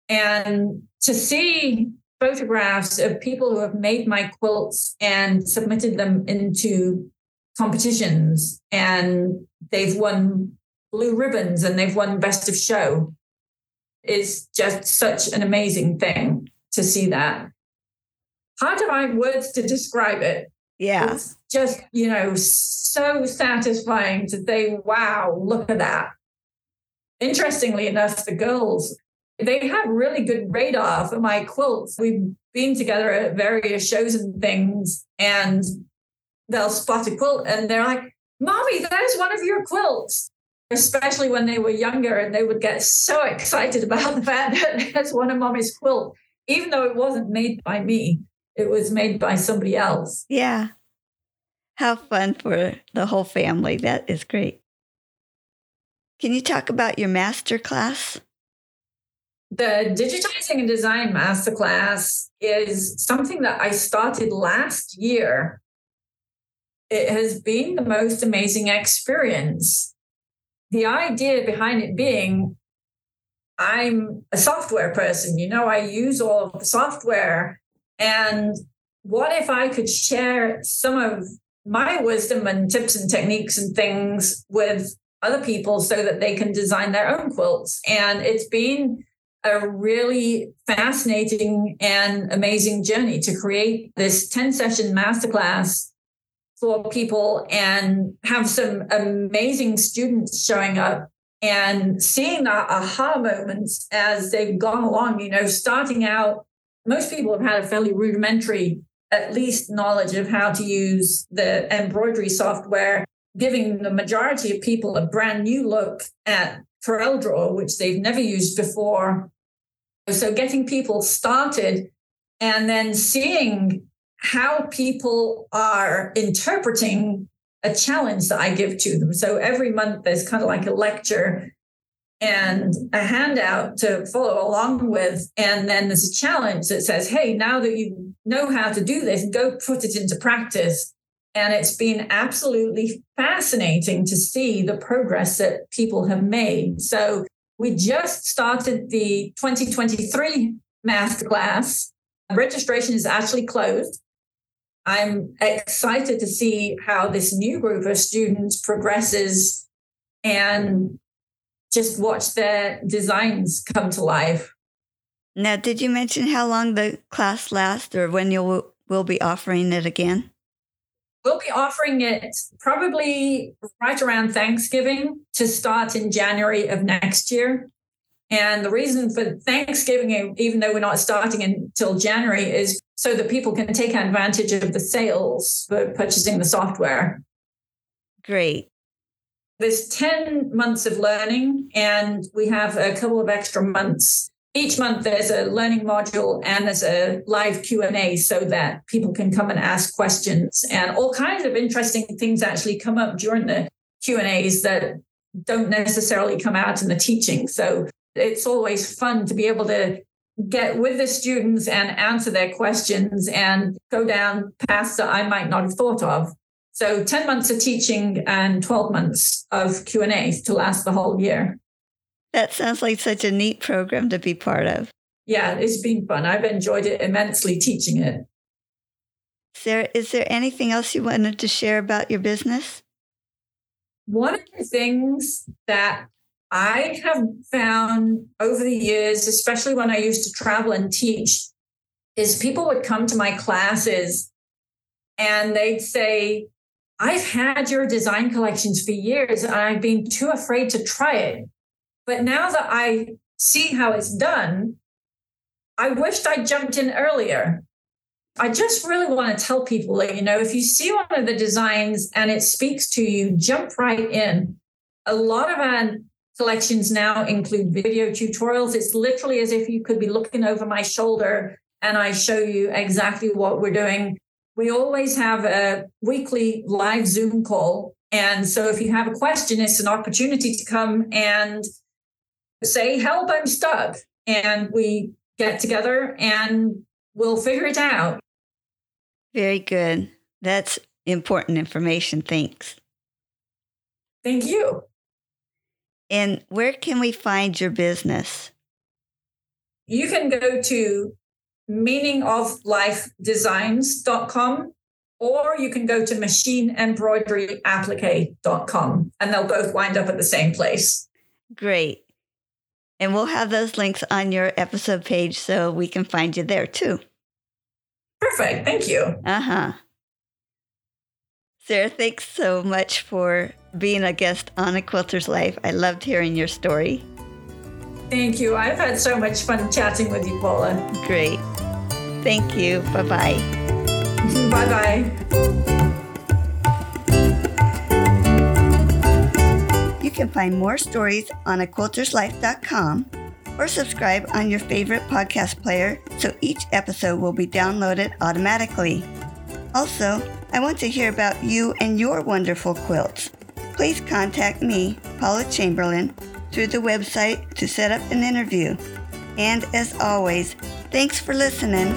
And to see photographs of people who have made my quilts and submitted them into competitions and they've won blue ribbons and they've won best of show. Is just such an amazing thing to see that. Hard to find words to describe it? Yeah. It's just you know so satisfying to say wow look at that. Interestingly enough the girls they have really good radar for my quilts. We've been together at various shows and things, and they'll spot a quilt and they're like, Mommy, that is one of your quilts. Especially when they were younger and they would get so excited about the fact that that's one of mommy's quilt, even though it wasn't made by me, it was made by somebody else. Yeah. How fun for the whole family. That is great. Can you talk about your master class? The digitizing and design masterclass is something that I started last year. It has been the most amazing experience. The idea behind it being I'm a software person, you know, I use all of the software. And what if I could share some of my wisdom and tips and techniques and things with other people so that they can design their own quilts? And it's been a really fascinating and amazing journey to create this 10 session masterclass for people and have some amazing students showing up and seeing the aha moments as they've gone along. You know, starting out, most people have had a fairly rudimentary, at least, knowledge of how to use the embroidery software, giving the majority of people a brand new look at CorelDRAW, which they've never used before. So getting people started and then seeing how people are interpreting a challenge that I give to them. So every month there's kind of like a lecture and a handout to follow along with. And then there's a challenge that says, hey, now that you know how to do this, go put it into practice. And it's been absolutely fascinating to see the progress that people have made. So we just started the 2023 masterclass. Registration is actually closed. I'm excited to see how this new group of students progresses and just watch their designs come to life. Now, did you mention how long the class lasts or when you will be offering it again? We'll be offering it probably right around Thanksgiving to start in January of next year. And the reason for Thanksgiving, even though we're not starting until January, is so that people can take advantage of the sales for purchasing the software. Great. There's 10 months of learning, and we have a couple of extra months each month there's a learning module and there's a live q&a so that people can come and ask questions and all kinds of interesting things actually come up during the q&a's that don't necessarily come out in the teaching so it's always fun to be able to get with the students and answer their questions and go down paths that i might not have thought of so 10 months of teaching and 12 months of q&a to last the whole year that sounds like such a neat program to be part of. Yeah, it's been fun. I've enjoyed it immensely teaching it. Sarah, is there anything else you wanted to share about your business? One of the things that I have found over the years, especially when I used to travel and teach, is people would come to my classes and they'd say, I've had your design collections for years and I've been too afraid to try it. But now that I see how it's done, I wished I jumped in earlier. I just really want to tell people that, you know, if you see one of the designs and it speaks to you, jump right in. A lot of our collections now include video tutorials. It's literally as if you could be looking over my shoulder and I show you exactly what we're doing. We always have a weekly live Zoom call. And so if you have a question, it's an opportunity to come and say, Help, I'm stuck. And we get together and we'll figure it out. Very good. That's important information. Thanks. Thank you. And where can we find your business? You can go to meaningoflifedesigns.com or you can go to machineembroideryapplique.com and they'll both wind up at the same place. Great. And we'll have those links on your episode page so we can find you there too. Perfect. Thank you. Uh huh. Sarah, thanks so much for being a guest on A Quilter's Life. I loved hearing your story. Thank you. I've had so much fun chatting with you, Paula. Great. Thank you. Bye bye. bye bye. You can find more stories on aquilterslife.com or subscribe on your favorite podcast player so each episode will be downloaded automatically. Also, I want to hear about you and your wonderful quilts. Please contact me, Paula Chamberlain, through the website to set up an interview. And as always, thanks for listening.